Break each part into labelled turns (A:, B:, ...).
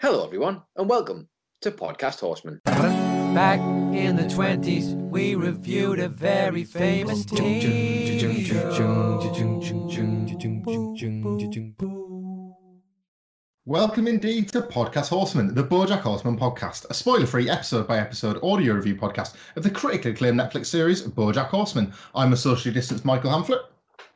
A: Hello, everyone, and welcome to Podcast Horseman.
B: Back in the 20s, we reviewed a very famous TV show.
C: Welcome indeed to Podcast Horseman, the Bojack Horseman podcast, a spoiler-free episode-by-episode audio review podcast of the critically acclaimed Netflix series Bojack Horseman. I'm a socially distanced Michael Hamflet.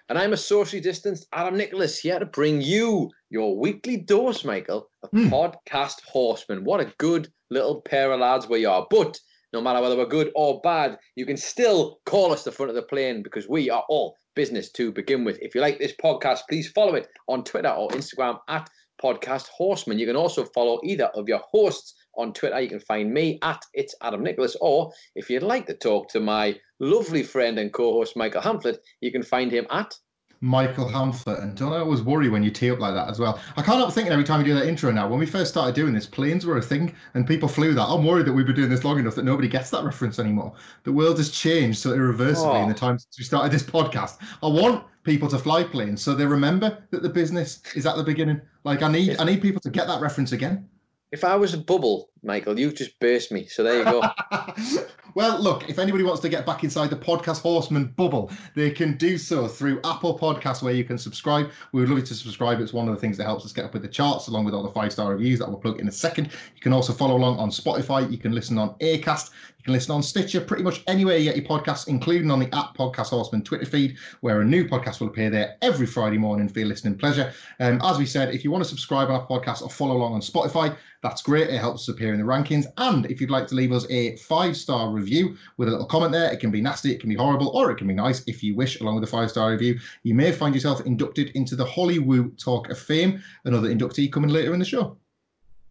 A: And I'm a socially distanced Adam Nicholas here to bring you your weekly dose, Michael, of
C: Hmm.
A: Podcast Horseman. What a good little pair of lads we are. But no matter whether we're good or bad, you can still call us the front of the plane because we are all business to begin with. If you like this podcast, please follow it on Twitter or Instagram at Podcast Horseman. You can also follow either of your hosts on Twitter. You can find me at It's Adam Nicholas, or if you'd like to talk to my lovely friend and co-host Michael Hamflet, you can find him at
C: Michael Hamflet, and don't I always worry when you tee up like that as well? I can't help thinking every time you do that intro now. When we first started doing this, planes were a thing and people flew that. I'm worried that we've been doing this long enough that nobody gets that reference anymore. The world has changed so irreversibly in
A: Oh.
C: the time since we started this podcast. I want people to fly planes so they remember that the business is at the beginning. Like I need, I need people to get that reference again.
A: If I was a bubble, Michael, you just burst me. So there you go.
C: well, look, if anybody wants to get back inside the podcast horseman bubble, they can do so through Apple Podcasts, where you can subscribe. We would love you to subscribe. It's one of the things that helps us get up with the charts, along with all the five star reviews that we'll plug in a second. You can also follow along on Spotify. You can listen on Aircast. You can listen on Stitcher, pretty much anywhere you get your podcasts, including on the app Podcast Horseman Twitter feed, where a new podcast will appear there every Friday morning for your listening pleasure. Um, as we said, if you want to subscribe on our podcast or follow along on Spotify, that's great. It helps us appear in the rankings. And if you'd like to leave us a five star review with a little comment there, it can be nasty, it can be horrible, or it can be nice if you wish, along with a five star review. You may find yourself inducted into the Hollywood Talk of Fame, another inductee coming later in the show.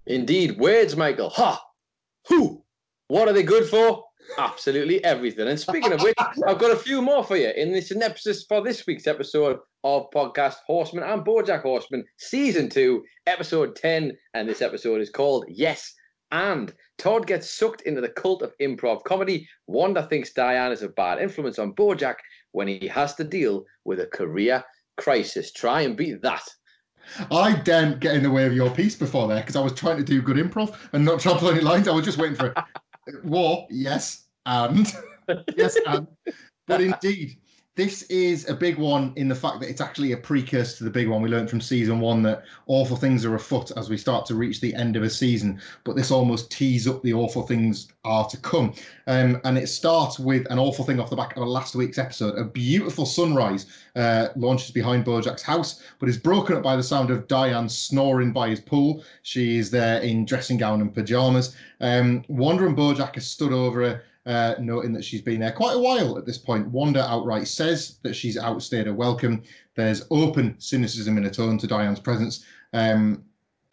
A: Indeed, words, Michael. Ha! Who? What are they good for? Absolutely everything. And speaking of which, I've got a few more for you in this synopsis for this week's episode of Podcast Horseman and Bojack Horseman, Season 2, Episode 10. And this episode is called Yes and. Todd gets sucked into the cult of improv comedy. Wanda thinks Diane is a bad influence on Bojack when he has to deal with a career crisis. Try and beat that.
C: I daren't get in the way of your piece before there because I was trying to do good improv and not trample any lines. I was just waiting for it. war, yes, and yes, and. But indeed, this is a big one in the fact that it's actually a precursor to the big one we learned from season one that awful things are afoot as we start to reach the end of a season. But this almost tees up the awful things are to come. Um, and it starts with an awful thing off the back of last week's episode. A beautiful sunrise uh, launches behind Bojack's house, but is broken up by the sound of Diane snoring by his pool. She is there in dressing gown and pajamas. Um, Wanda and Bojack are stood over her uh, noting that she's been there quite a while at this point. Wanda outright says that she's outstayed her welcome. There's open cynicism in her tone to Diane's presence. Um,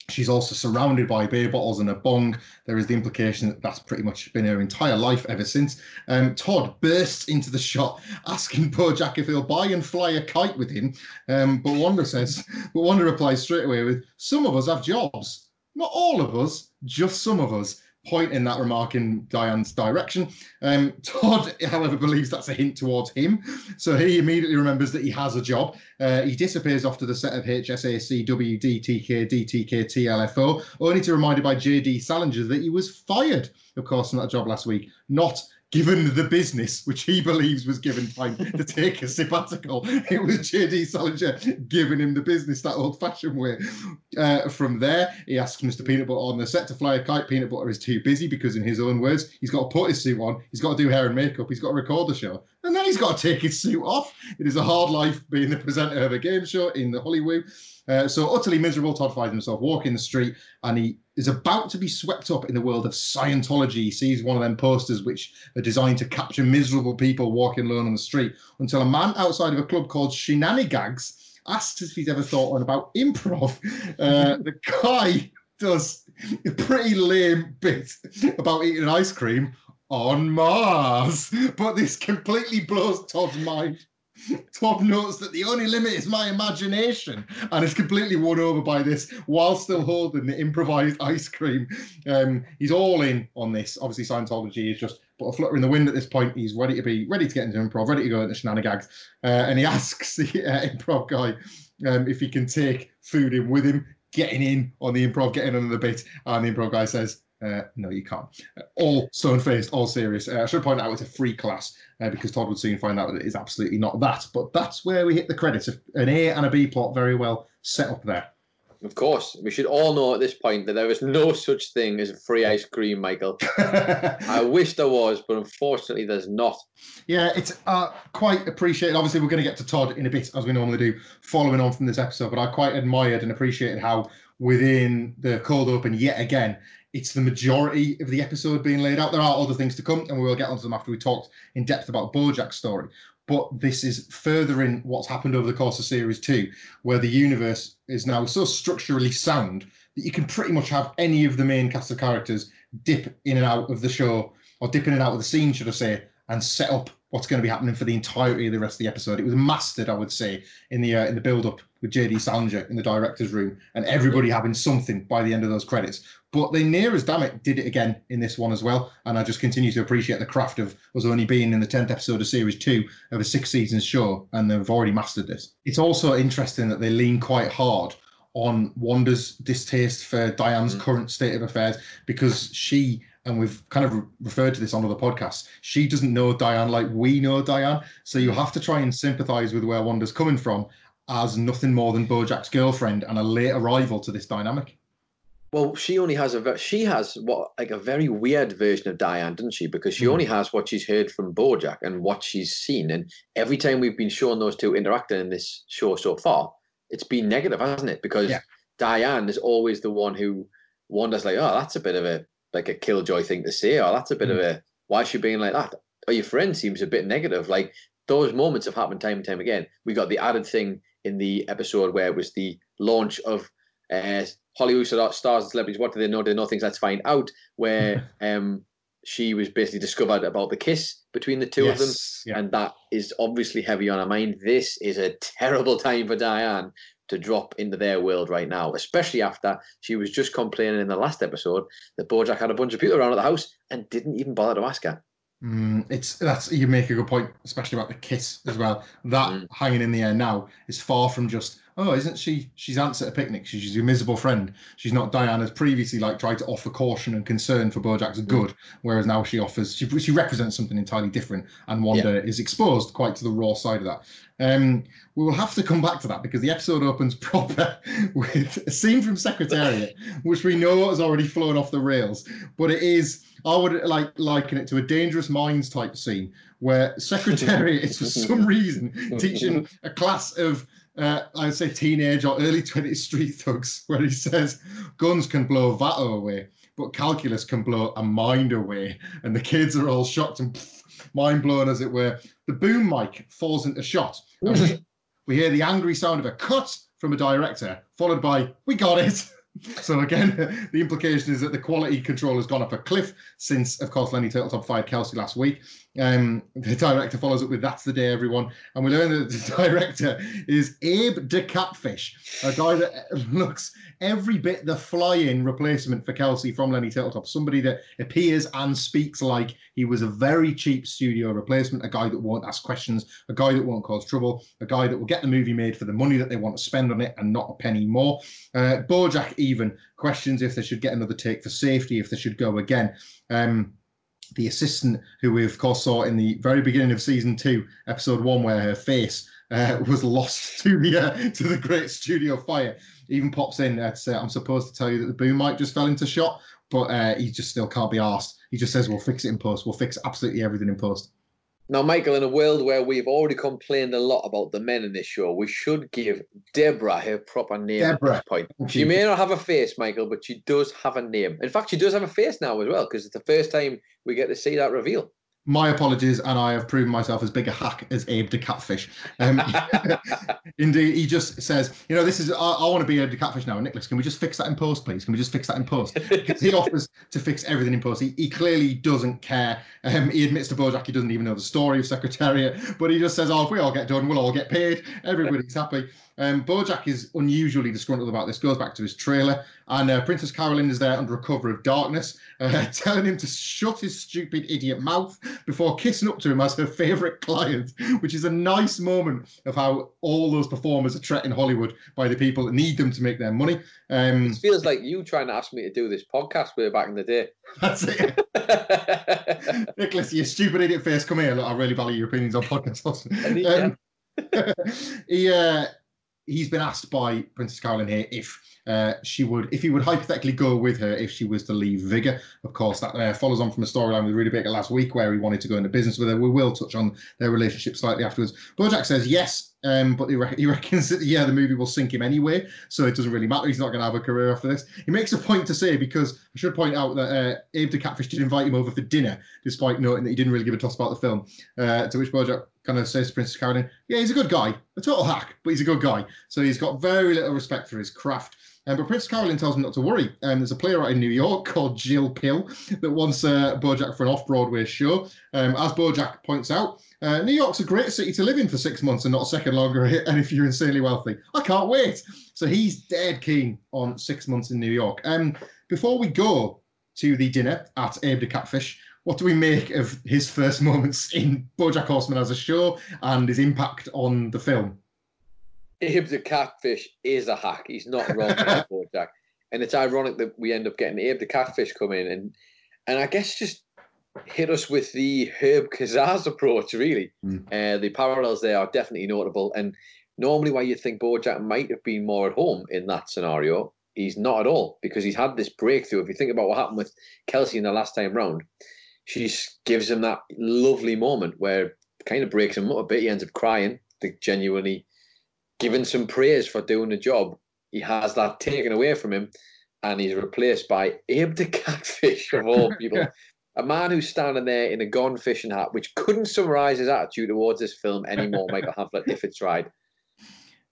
C: she's also surrounded by beer bottles and a bong. There is the implication that that's pretty much been her entire life ever since. Um, Todd bursts into the shot, asking Bojack if he'll buy and fly a kite with him. Um, but Wanda says, but Wanda replies straight away with, "Some of us have jobs, not all of us, just some of us." Pointing that remark in Diane's direction. Um, Todd, however, believes that's a hint towards him. So he immediately remembers that he has a job. Uh, he disappears off to the set of HSAC WDTK DTK TLFO, only to be reminded by JD Salinger that he was fired, of course, from that job last week, not given the business, which he believes was given time to take a sabbatical, it was JD Salinger giving him the business that old fashioned way. Uh, from there, he asks Mr. Peanut Butter on the set to fly a kite. Peanut Butter is too busy because, in his own words, he's got to put his suit on, he's got to do hair and makeup, he's got to record the show, and then he's got to take his suit off. It is a hard life being the presenter of a game show in the Hollywood. Uh, so utterly miserable, Todd finds himself walking the street and he is about to be swept up in the world of Scientology. He sees one of them posters which are designed to capture miserable people walking alone on the street until a man outside of a club called Shenanigans asks if he's ever thought on about improv. Uh, the guy does a pretty lame bit about eating ice cream on Mars, but this completely blows Todd's mind. Todd notes that the only limit is my imagination and is completely won over by this while still holding the improvised ice cream. Um, he's all in on this. Obviously, Scientology is just put a flutter in the wind at this point. He's ready to be ready to get into improv, ready to go into shenanigans. Uh, and he asks the uh, improv guy um, if he can take food in with him, getting in on the improv, getting under the bit. And the improv guy says, uh, no, you can't. All stone faced, all serious. Uh, I should point out it's a free class uh, because Todd would soon find out that it is absolutely not that. But that's where we hit the credits. An A and a B plot very well set up there.
A: Of course, we should all know at this point that there is no such thing as free ice cream, Michael. I wish there was, but unfortunately, there's not.
C: Yeah, it's uh, quite appreciated. Obviously, we're going to get to Todd in a bit, as we normally do, following on from this episode. But I quite admired and appreciated how within the cold open, yet again, it's the majority of the episode being laid out. There are other things to come, and we will get onto them after we talked in depth about Bojack's story. But this is furthering what's happened over the course of series two, where the universe is now so structurally sound that you can pretty much have any of the main cast of characters dip in and out of the show, or dip in and out of the scene, should I say, and set up what's going to be happening for the entirety of the rest of the episode. It was mastered, I would say, in the uh, in the build up with JD Salinger in the director's room, and everybody having something by the end of those credits. But they near as damn it did it again in this one as well, and I just continue to appreciate the craft of us only being in the tenth episode of series two of a six seasons show, and they've already mastered this. It's also interesting that they lean quite hard on Wanda's distaste for Diane's mm. current state of affairs because she and we've kind of re- referred to this on other podcasts. She doesn't know Diane like we know Diane, so you have to try and sympathise with where Wanda's coming from as nothing more than Bojack's girlfriend and a late arrival to this dynamic.
A: Well, she only has a she has what like a very weird version of Diane, doesn't she? Because she mm. only has what she's heard from Bojack and what she's seen, and every time we've been shown those two interacting in this show so far, it's been negative, hasn't it? Because yeah. Diane is always the one who Wanda's like, oh, that's a bit of a like a killjoy thing to say, or that's a bit mm. of a why is she being like that? Or your friend seems a bit negative. Like those moments have happened time and time again. We got the added thing in the episode where it was the launch of uh, Hollywood stars and celebrities. What do they know? They know things. Let's find out. Where um, she was basically discovered about the kiss between the two yes, of them, yeah. and that is obviously heavy on her mind. This is a terrible time for Diane to drop into their world right now, especially after she was just complaining in the last episode that Bojack had a bunch of people around at the house and didn't even bother to ask her.
C: Mm, it's that's you make a good point, especially about the kiss as well. That mm. hanging in the air now is far from just oh, isn't she? She's Ants at a picnic. She's your miserable friend. She's not Diana's previously like tried to offer caution and concern for Bojack's mm. good, whereas now she offers she she represents something entirely different, and Wanda yeah. is exposed quite to the raw side of that. Um, we will have to come back to that because the episode opens proper with a scene from Secretariat, which we know has already flown off the rails. But it is, I would like liken it to a Dangerous Minds type scene where Secretariat is for some reason teaching a class of uh, I'd say teenage or early 20s street thugs, where he says guns can blow Vato away, but calculus can blow a mind away. And the kids are all shocked and mind blown, as it were. The boom mic falls into shot. we, we hear the angry sound of a cut from a director, followed by, We got it. So again, the implication is that the quality control has gone up a cliff since, of course, Lenny Turteltaub fired Kelsey last week. Um, the director follows up with "That's the day, everyone," and we learn that the director is Abe D. Catfish, a guy that looks every bit the fly-in replacement for Kelsey from Lenny Turteltaub. Somebody that appears and speaks like he was a very cheap studio replacement, a guy that won't ask questions, a guy that won't cause trouble, a guy that will get the movie made for the money that they want to spend on it and not a penny more. Uh, Bojack even questions if they should get another take for safety, if they should go again. Um, the assistant, who we of course saw in the very beginning of season two, episode one, where her face uh, was lost to the uh, to the great studio fire, even pops in. to say, I'm supposed to tell you that the boom mic just fell into shot, but uh, he just still can't be asked. He just says, "We'll fix it in post. We'll fix absolutely everything in post."
A: Now, Michael, in a world where we've already complained a lot about the men in this show, we should give Deborah her proper name
C: Deborah.
A: at this point. She may not have a face, Michael, but she does have a name. In fact, she does have a face now as well, because it's the first time we get to see that reveal.
C: My apologies, and I have proven myself as big a hack as Abe the Catfish. Um, indeed, he just says, "You know, this is I, I want to be Abe the Catfish now." Nicholas, can we just fix that in post, please? Can we just fix that in post? Because he offers to fix everything in post. He, he clearly doesn't care. Um, he admits to Bojack he doesn't even know the story of Secretariat, but he just says, "Oh, if we all get done, we'll all get paid. Everybody's happy." Um, Bojack is unusually disgruntled about this. Goes back to his trailer, and uh, Princess Carolyn is there under a cover of darkness, uh, telling him to shut his stupid idiot mouth before kissing up to him as her favourite client, which is a nice moment of how all those performers are treated in Hollywood by the people that need them to make their money. Um,
A: It feels like you trying to ask me to do this podcast way back in the day.
C: that's it. Nicholas, you stupid idiot face, come here. Look, I really value your opinions on podcasts. Um, he uh, he's been asked by Princess Carolyn here if uh, she would, if he would hypothetically go with her if she was to leave Vigor. Of course, that uh, follows on from a storyline with Rutabaga last week where he wanted to go into business with her. We will touch on their relationship slightly afterwards. Bojack says yes, um, but he, re- he reckons that yeah, the movie will sink him anyway, so it doesn't really matter. He's not going to have a career after this. He makes a point to say because I should point out that uh, Abe the Catfish did invite him over for dinner, despite noting that he didn't really give a toss about the film. Uh, to which Bojack kind of says to Princess Carolyn, "Yeah, he's a good guy, a total hack, but he's a good guy." So he's got very little respect for his craft. Um, but Princess Carolyn tells him not to worry. Um, there's a playwright in New York called Jill Pill that wants uh, Bojack for an off-Broadway show. Um, as Bojack points out, uh, New York's a great city to live in for six months and not a second longer, and if you're insanely wealthy. I can't wait. So he's dead keen on six months in New York. Um, before we go to the dinner at Abe the Catfish, what do we make of his first moments in BoJack Horseman as a show and his impact on the film?
A: Abe the Catfish is a hack. He's not wrong about Bojack. And it's ironic that we end up getting Abe the Catfish come in and and I guess just hit us with the Herb Kazaz approach, really.
C: Mm.
A: Uh, the parallels there are definitely notable. And normally why you think Bojack might have been more at home in that scenario, he's not at all because he's had this breakthrough. If you think about what happened with Kelsey in the last time round, she gives him that lovely moment where kind of breaks him up a bit. He ends up crying, like genuinely giving some praise for doing the job. He has that taken away from him, and he's replaced by Abe the Catfish of all people. A man who's standing there in a gone fishing hat, which couldn't summarize his attitude towards this film anymore, Michael Hamlet, if it's right.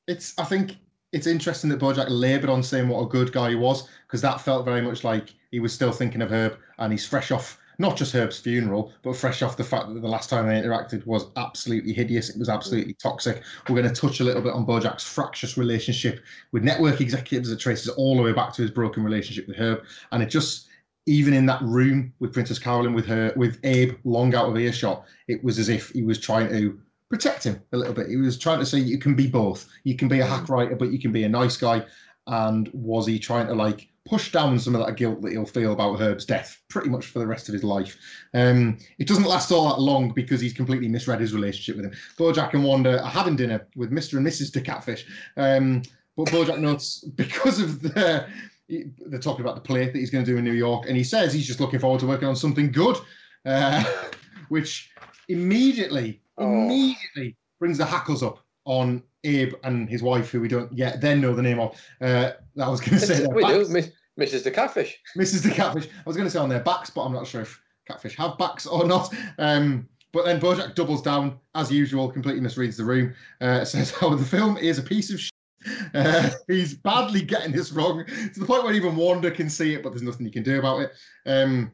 C: It's I think it's interesting that Bojack laboured on saying what a good guy he was because that felt very much like he was still thinking of Herb and he's fresh off not just Herb's funeral, but fresh off the fact that the last time they interacted was absolutely hideous. It was absolutely toxic. We're going to touch a little bit on Bojack's fractious relationship with network executives that traces all the way back to his broken relationship with Herb, and it just even in that room with Princess Carolyn with her with Abe long out of earshot, it was as if he was trying to protect him a little bit. He was trying to say you can be both. You can be a mm. hack writer, but you can be a nice guy. And was he trying to like push down some of that guilt that he'll feel about Herb's death pretty much for the rest of his life? Um, it doesn't last all that long because he's completely misread his relationship with him. Bojack and Wanda are having dinner with Mr. and Mrs. D. Catfish. Um, but Bojack notes because of the they're talking about the play that he's going to do in New York, and he says he's just looking forward to working on something good, uh, which immediately,
A: Oh.
C: immediately brings the hackles up on Abe and his wife, who we don't yet then know the name of. Uh, I was going to say
A: we do. Miss, Mrs. the Catfish.
C: Mrs. the Catfish. I was going to say on their backs, but I'm not sure if catfish have backs or not. Um, but then Bojack doubles down as usual, completely misreads the room. Uh, says how the film is a piece of. Sh- uh, he's badly getting this wrong to the point where even Wanda can see it, but there's nothing he can do about it. Um,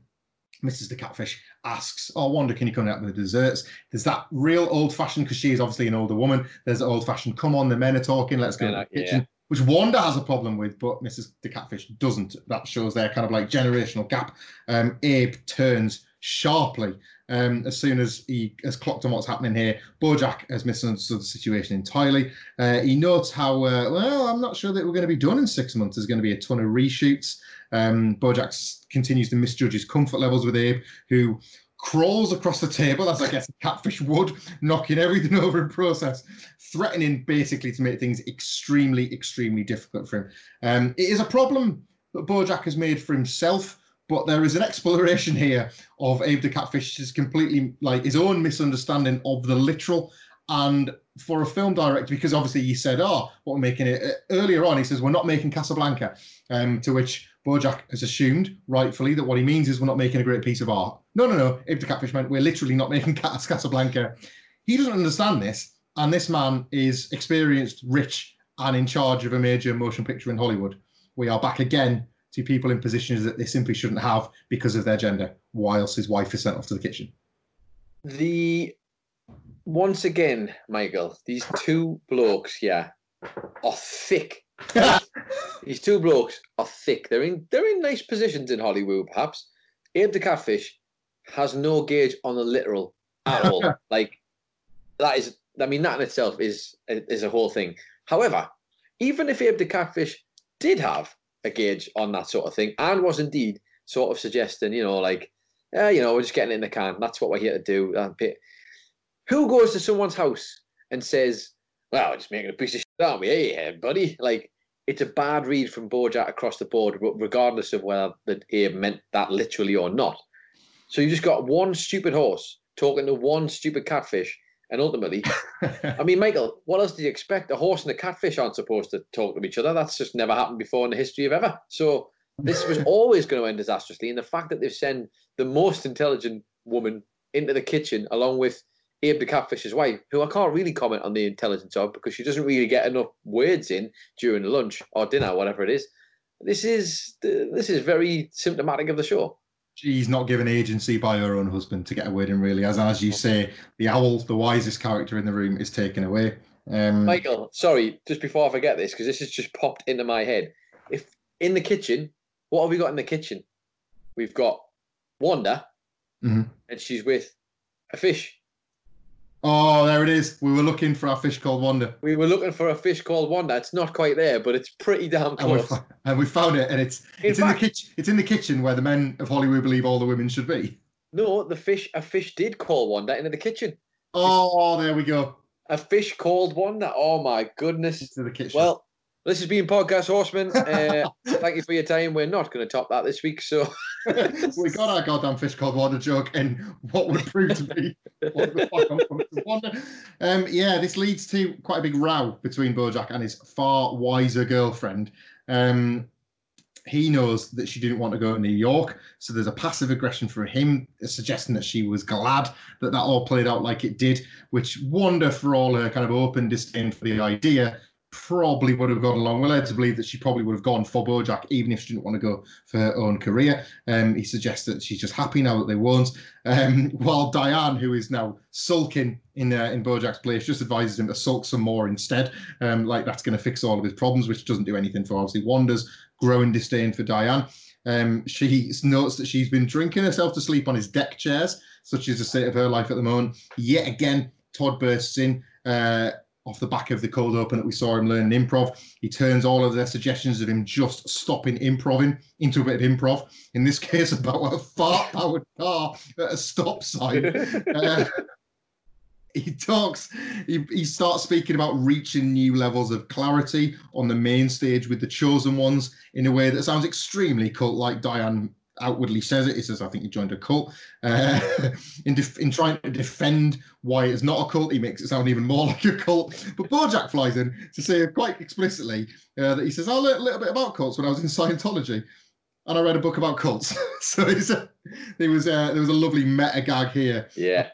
C: Mrs. the Catfish asks, "Oh, Wanda, can you come out with the desserts?" There's that real old-fashioned because she is obviously an older woman. There's the old-fashioned, "Come on, the men are talking. Let's go to the kitchen." Which Wanda has a problem with, but Mrs. the Catfish doesn't. That shows their kind of like generational gap. Um, Abe turns sharply um, as soon as he has clocked on what's happening here. Bojack has misunderstood the situation entirely. Uh, he notes how, uh, well, I'm not sure that we're going to be done in six months. There's going to be a ton of reshoots. Um, Bojack continues to misjudge his comfort levels with Abe, who crawls across the table, as I guess a catfish would, knocking everything over in process, threatening basically to make things extremely, extremely difficult for him. Um, it is a problem that Bojack has made for himself, but there is an exploration here of Abe the Catfish's completely like his own misunderstanding of the literal. And for a film director, because obviously he said, "Oh, what we're making it." Uh, earlier on, he says, "We're not making Casablanca," um, to which Bojack has assumed, rightfully, that what he means is we're not making a great piece of art. No, no, no. If the Catfish meant we're literally not making Casablanca. He doesn't understand this, and this man is experienced, rich, and in charge of a major motion picture in Hollywood. We are back again to people in positions that they simply shouldn't have because of their gender, whilst his wife is sent off to the kitchen.
A: The once again, Michael, these two blokes here are thick. These two blokes are thick. They're in they're in nice positions in Hollywood, perhaps. Abe the Catfish has no gauge on the literal at all. like that is, I mean, that in itself is is a whole thing. However, even if Abe the Catfish did have a gauge on that sort of thing and was indeed sort of suggesting, you know, like, yeah, you know, we're just getting in the can. That's what we're here to do. Who goes to someone's house and says, well, we're just making a piece of shit, aren't we? Hey, buddy. Like, it's a bad read from Bojack across the board, regardless of whether the Abe meant that literally or not. So you just got one stupid horse talking to one stupid catfish. And ultimately, I mean, Michael, what else do you expect? A horse and a catfish aren't supposed to talk to each other. That's just never happened before in the history of ever. So this was always going to end disastrously. And the fact that they've sent the most intelligent woman into the kitchen along with Abe the catfish's wife, who I can't really comment on the intelligence of because she doesn't really get enough words in during lunch or dinner, whatever it is. This is this is very symptomatic of the show.
C: She's not given agency by her own husband to get a word in really. As as you say the owl the wisest character in the room is taken away. Um,
A: michael sorry just before i forget this because this has just popped into my head. If in the kitchen what have we got in the kitchen? We've got wanda
C: mm-hmm.
A: and she's with a fish
C: Oh, there it is. We were looking for our fish called Wanda.
A: We were looking for a fish called Wanda. It's not quite there, but it's pretty damn close.
C: And we, and we found it, and it's in it's fact, in the kitchen. It's in the kitchen where the men of Hollywood believe all the women should be.
A: No, the fish. A fish did call Wanda into the kitchen.
C: Oh, there we go.
A: A fish called Wanda. Oh my goodness.
C: To the kitchen.
A: Well, this has been Podcast Horseman. Uh, thank you for your time. We're not going to top that this week. So
C: we got our goddamn fish called Wanda joke and what would prove to be what the fuck Um, yeah, this leads to quite a big row between Bojack and his far wiser girlfriend. Um, he knows that she didn't want to go to New York, so there's a passive aggression for him, suggesting that she was glad that that all played out like it did. Which wonder for all her kind of open disdain for the idea, probably would have gone along. We're led to believe that she probably would have gone for Bojack, even if she didn't want to go for her own career. Um, he suggests that she's just happy now that they won't. Um, while Diane, who is now sulking in uh, in Bojack's place, just advises him to sulk some more instead. Um, like that's going to fix all of his problems, which doesn't do anything for obviously Wanda's growing disdain for Diane. Um, she notes that she's been drinking herself to sleep on his deck chairs, such is the state of her life at the moment. Yet again, Todd bursts in. Uh, off the back of the cold open that we saw him learning improv. He turns all of their suggestions of him just stopping improving into a bit of improv. In this case, about a fart powered car at a stop sign. uh, he talks, he, he starts speaking about reaching new levels of clarity on the main stage with the chosen ones in a way that sounds extremely cult like Diane outwardly says it. He says, I think he joined a cult. Uh, in, def- in trying to defend why it's not a cult, he makes it sound even more like a cult. But Bojack flies in to say quite explicitly uh, that he says, I learned a little bit about cults when I was in Scientology. And I read a book about cults. so a, there was a, there was a lovely meta gag here.
A: Yeah.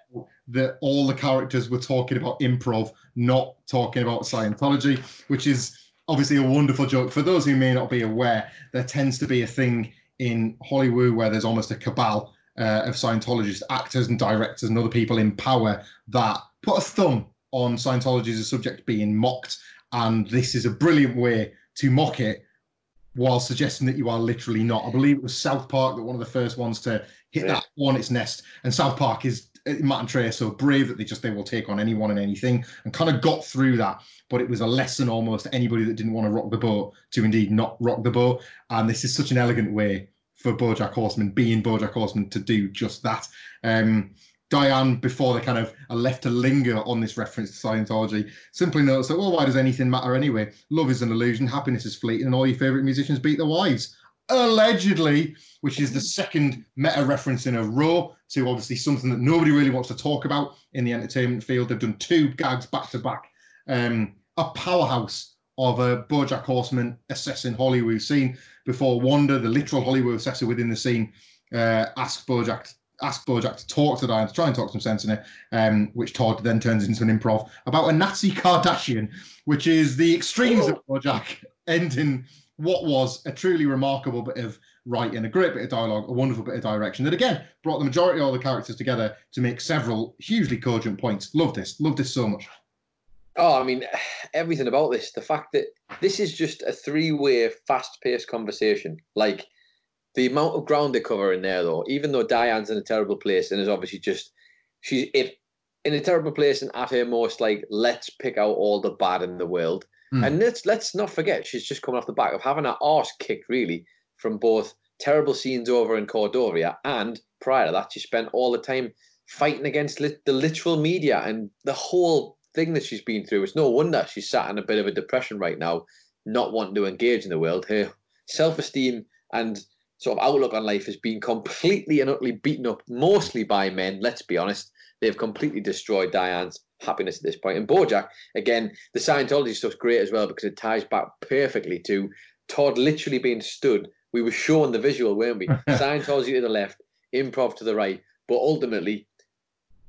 C: That all the characters were talking about improv, not talking about Scientology, which is obviously a wonderful joke. For those who may not be aware, there tends to be a thing in Hollywood where there's almost a cabal uh, of Scientologists, actors and directors and other people in power that put a thumb on Scientology as a subject being mocked. And this is a brilliant way to mock it while suggesting that you are literally not. I believe it was South Park that one of the first ones to hit yeah. that on its nest. And South Park is Matt and Trey are so brave that they just they will take on anyone and anything and kind of got through that but it was a lesson almost to anybody that didn't want to rock the boat to indeed not rock the boat. And this is such an elegant way for BoJack Horseman being BoJack Horseman to do just that. Um, Diane, before they kind of are left to linger on this reference to Scientology, simply notes that, well, why does anything matter anyway? Love is an illusion, happiness is fleeting, and all your favourite musicians beat their wives. Allegedly, which is the second meta reference in a row to obviously something that nobody really wants to talk about in the entertainment field. They've done two gags back to back. Um, a powerhouse of a Bojack Horseman assessing Hollywood scene before Wanda, the literal Hollywood assessor within the scene, uh, asked Bojack ask Bojack to talk to Diane to try and talk some sense in it, um, which Todd then turns into an improv about a Nazi Kardashian, which is the extremes of Bojack ending what was a truly remarkable bit of writing, a great bit of dialogue, a wonderful bit of direction that again brought the majority of all the characters together to make several hugely cogent points. Love this, love this so much.
A: Oh, I mean, everything about this. The fact that this is just a three-way, fast-paced conversation. Like the amount of ground they cover in there, though, even though Diane's in a terrible place and is obviously just she's in a terrible place and at her most like let's pick out all the bad in the world.
C: Mm.
A: And let's let's not forget she's just coming off the back of having her arse kicked really from both terrible scenes over in Cordovia and prior to that she spent all the time fighting against lit- the literal media and the whole thing that she's been through. It's no wonder she's sat in a bit of a depression right now, not wanting to engage in the world. Her self-esteem and sort of outlook on life has been completely and utterly beaten up, mostly by men. Let's be honest, they've completely destroyed Diane's happiness at this point. And Bojack, again, the Scientology stuff's great as well because it ties back perfectly to Todd literally being stood. We were shown the visual, weren't we? Scientology to the left, improv to the right, but ultimately.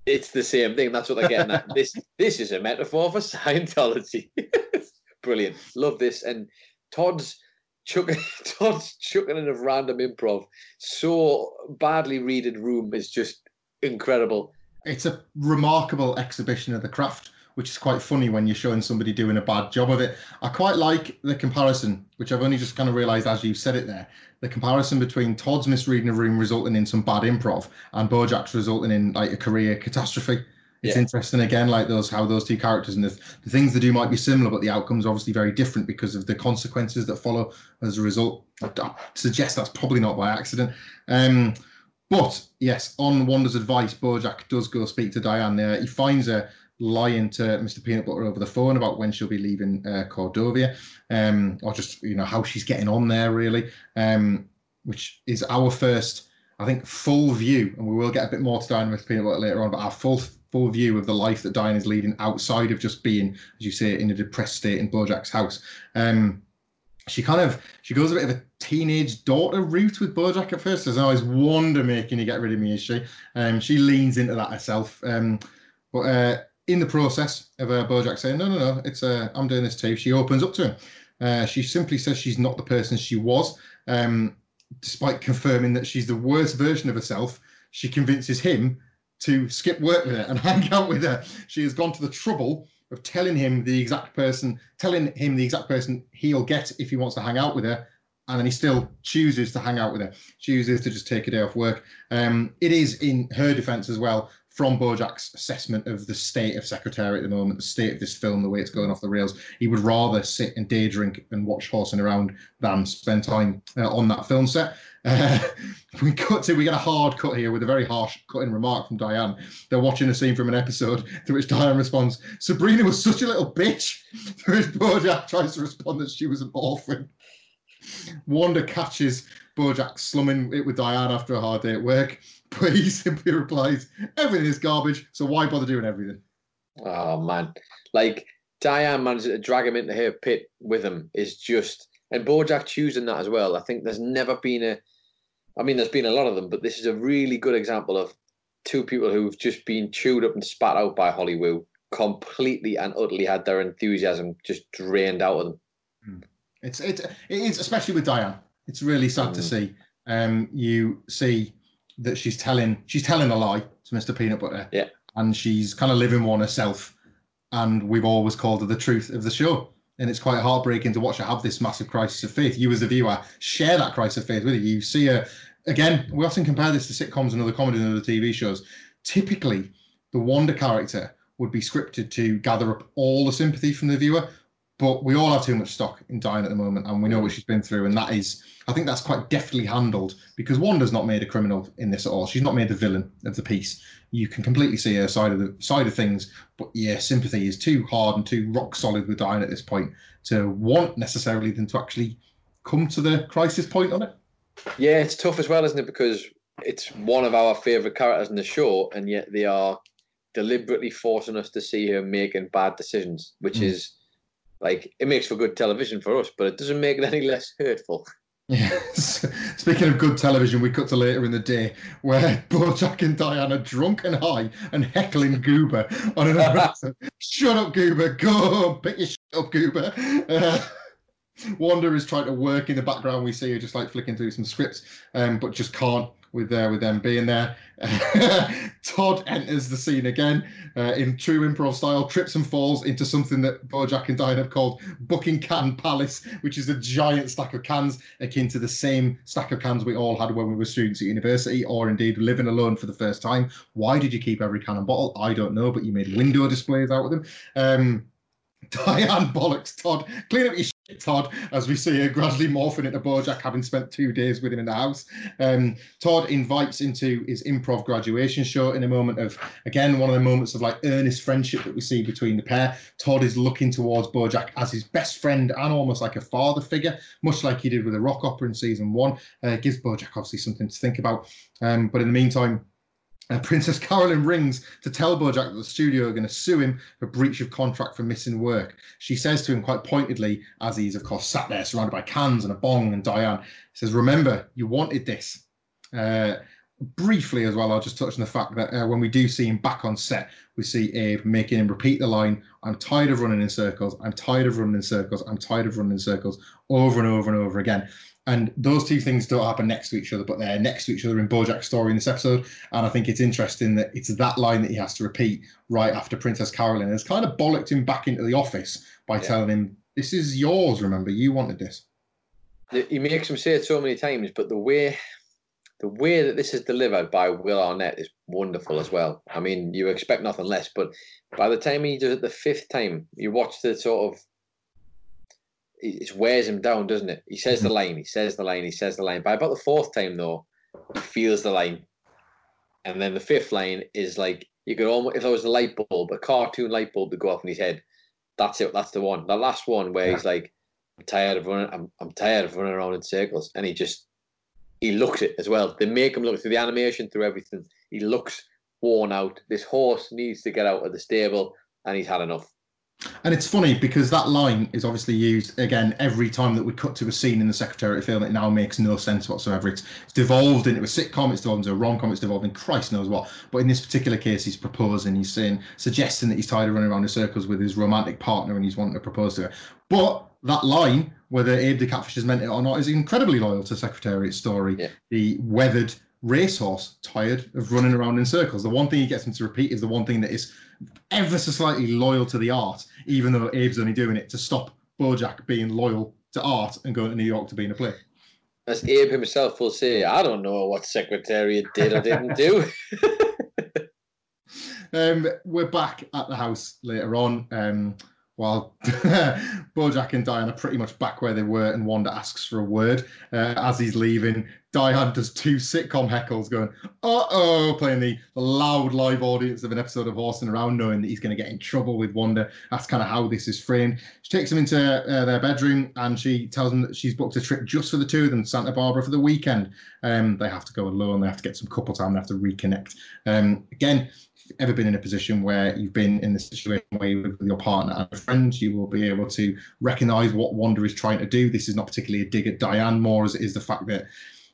A: It's the same thing. That's what they're getting at. This this is a metaphor for Scientology. Brilliant. Love this. And Todd's chucking, Todd's chucking in of random improv. So badly readed room is just incredible.
C: It's a remarkable exhibition of the craft, which is quite funny when you're showing somebody doing a bad job of it. I quite like the comparison, which I've only just kind of realised as you said it there. The comparison between Todd's misreading a room resulting in some bad improv and Bojack's resulting in like a career catastrophe. It's
A: Yeah.
C: interesting again, like those how those two characters and the, the things they do might be similar, but the outcomes are obviously very different because of the consequences that follow as a result. I, I suggest that's probably not by accident. Um, but yes, on Wanda's advice, Bojack does go speak to Diane. There, he finds her lying to Mr. Peanut Butter over the phone about when she'll be leaving uh, Cordovia, um, or just you know how she's getting on there, really. Um, which is our first, I think, full view, and we will get a bit more to Diane with Peanut Butter later on, but our full full view of the life that Diane is leading outside of just being, as you say, in a depressed state in Bojack's house. Um, she kind of she goes a bit of a teenage daughter route with Bojack at first. There's always wonder making you get rid of me, is she? Um, she leans into that herself. Um, but uh, in the process of uh, Bojack saying, "No, no, no, it's uh, I'm doing this too," she opens up to him. Uh, she simply says she's not the person she was, um, despite confirming that she's the worst version of herself. She convinces him to skip work with her and hang out with her. She has gone to the trouble of telling him the exact person, telling him the exact person he'll get if he wants to hang out with her, and then he still chooses to hang out with her, chooses to just take a day off work. Um, it is in her defense as well, from Bojack's assessment of the state of Secretary at the moment, the state of this film, the way it's going off the rails. He would rather sit and day drink and watch horsing around than spend time uh, on that film set. Uh, we cut to we get a hard cut here with a very harsh cutting remark from Diane. They're watching a scene from an episode to which Diane responds, "Sabrina was such a little bitch." To which Bojack tries to respond that she was an orphan. Wanda catches Bojack slumming it with Diane after a hard day at work, but he simply replies, "Everything is garbage, so why bother doing everything?"
A: Oh man, like Diane managing to drag him into her pit with him is just, and Bojack choosing that as well. I think there's never been a, I mean, there's been a lot of them, but this is a really good example of two people who've just been chewed up and spat out by Hollywood, completely and utterly had their enthusiasm just drained out of them.
C: It's it it is especially with Diane. It's really sad to
A: Mm.
C: see. Um, you see that she's telling she's telling a lie to Mr. Peanut Butter.
A: Yeah.
C: And she's kind of living one herself. And we've always called her the truth of the show. And it's quite heartbreaking to watch her have this massive crisis of faith. You as the viewer share that crisis of faith with her. You see her again, we often compare this to sitcoms and other comedy and other TV shows. Typically, the Wanda character would be scripted to gather up all the sympathy from the viewer, but we all have too much stock in Diane at the moment, and we know what she's been through, and that is, I think that's quite deftly handled because Wanda's not made a criminal in this at all. She's not made the villain of the piece. You can completely see her side of the side of things, but yeah, sympathy is too hard and too rock solid with Diane at this point to want necessarily than to actually come to the crisis point on it.
A: Yeah, it's tough as well, isn't it? Because it's one of our favourite characters in the show, and yet they are deliberately forcing us to see her making bad decisions, which
C: Mm.
A: is like it makes for good television for us, but it doesn't make it any less hurtful.
C: Yes. Speaking of good television, we cut to later in the day where Bojack and Diana drunk and high and heckling Goober on episode. Shut up, Goober. Go. Pick your shit up, Goober. Uh, Wanda is trying to work in the background. We see her just like flicking through some scripts, um, but just can't with uh, with them being there. Todd enters the scene again uh, in true improv style, trips and falls into something that Bojack and Diane have called Booking Can Palace, which is a giant stack of cans akin to the same stack of cans we all had when we were students at university, or indeed living alone for the first time. Why did you keep every can and bottle? I don't know, but you made window displays out of them. Um, Diane bollocks Todd. Clean up your Todd, as we see her gradually morphing into Bojack, having spent two days with him in the house. Um, Todd invites into his improv graduation show in a moment of, again, one of the moments of like earnest friendship that we see between the pair. Todd is looking towards Bojack as his best friend and almost like a father figure, much like he did with the rock opera in season one. Uh, gives Bojack obviously something to think about. Um, but in the meantime, uh, Princess Carolyn rings to tell Bojack that the studio are going to sue him for breach of contract for missing work. She says to him quite pointedly, as he's of course sat there surrounded by cans and a bong, and Diane says, "Remember, you wanted this." Uh, briefly as well, I'll just touch on the fact that uh, when we do see him back on set, we see Abe making him repeat the line, I'm tired of running in circles, I'm tired of running in circles, I'm tired of running in circles, over and over and over again. And those two things don't happen next to each other, but they're next to each other in Bojack's story in this episode. And I think it's interesting that it's that line that he has to repeat right after Princess Carolyn has kind of bollocked him back into the office by
A: Yeah.
C: telling him, This is yours, remember, you wanted this.
A: He makes him say it so many times, but the way the way that this is delivered by Will Arnett is wonderful as well. I mean, you expect nothing less, but by the time he does it the fifth time, you watch the sort of it wears him down, doesn't it? He says the hmm. line, he says the line, he says the line. By about the fourth time, though, he feels the line, and then the fifth line is like you could almost if there was a light bulb, a cartoon light bulb to go off in his head. That's it. That's the one. The last one where he's like, "I'm tired of running. I'm, I'm tired of running around in circles," and he just he looks it as well. They make him look through the animation, through everything. He looks worn out. This horse needs to get out of the stable, and he's had enough.
C: And it's funny because that line is obviously used again every time that we cut to a scene in the Secretariat film. It now makes no sense whatsoever. It's, it's devolved into a sitcom, it's devolved into a rom com, it's devolved in Christ knows what. But in this particular case, he's proposing, he's saying, suggesting that he's tired of running around in circles with his romantic partner and he's wanting to propose to her. But that line, whether Abe the Catfish has meant it or not, is incredibly loyal to Secretariat's story.
A: Yeah.
C: The weathered racehorse tired of running around in circles. The one thing he gets him to repeat is the one thing that is ever so slightly loyal to the art, even though Abe's only doing it to stop Bojack being loyal to art and going to New York to be in a play.
A: As Abe himself will say, I don't know what Secretariat did or didn't do.
C: Um, we're back at the house later on. Um, while Bojack and Diane are pretty much back where they were, and Wanda asks for a word uh, as he's leaving. Diane does two sitcom heckles, going "uh oh," playing the, loud live audience of an episode of Horsing Around, knowing that he's going to get in trouble with Wanda. That's kind of how this is framed. She takes him into uh, their bedroom and she tells him that she's booked a trip just for the two of them, Santa Barbara for the weekend. Um, they have to go alone. They have to get some couple time. They have to reconnect. Um, again, if ever been in a position where you've been in the situation where you live with your partner and a friend, you will be able to recognize what Wanda is trying to do. This is not particularly a dig at Diane more as it is the fact that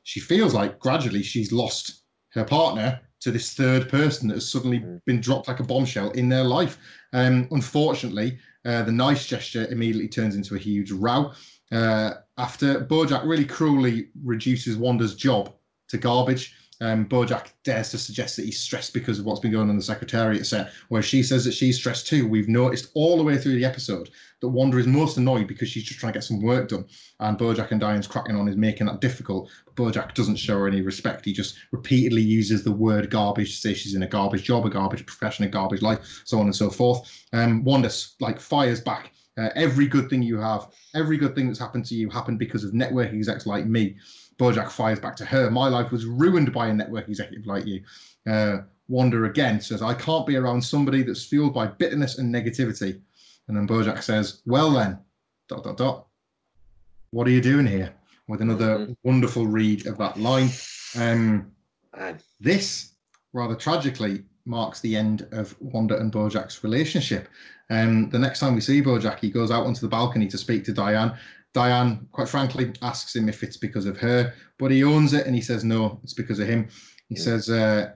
C: she feels like gradually she's lost her partner to this third person that has suddenly
A: Mm.
C: been dropped like a bombshell in their life. Um, unfortunately, uh, the nice gesture immediately turns into a huge row uh, after Bojack really cruelly reduces Wanda's job to garbage. Um, Bojack dares to suggest that he's stressed because of what's been going on in the Secretariat set, where she says that she's stressed too. We've noticed all the way through the episode that Wanda is most annoyed because she's just trying to get some work done. And Bojack and Diane's cracking on is making that difficult. Bojack doesn't show her any respect. He just repeatedly uses the word garbage to say she's in a garbage job, a garbage profession, a garbage life, so on and so forth. Um, Wanda like fires back Uh, every good thing you have, every good thing that's happened to you happened because of network execs like me. Bojack fires back to her. My life was ruined by a network executive like you. Uh, Wanda again says, I can't be around somebody that's fueled by bitterness and negativity. And then Bojack says, Well then, dot dot dot. What are you doing here? With another
A: Mhm.
C: wonderful read of that line. Um, this, rather tragically, marks the end of Wanda and Bojack's relationship. Um, the next time we see Bojack, he goes out onto the balcony to speak to Diane. Diane, quite frankly, asks him if it's because of her, but he owns it and he says no, it's because of him. He
A: Mm.
C: says, uh,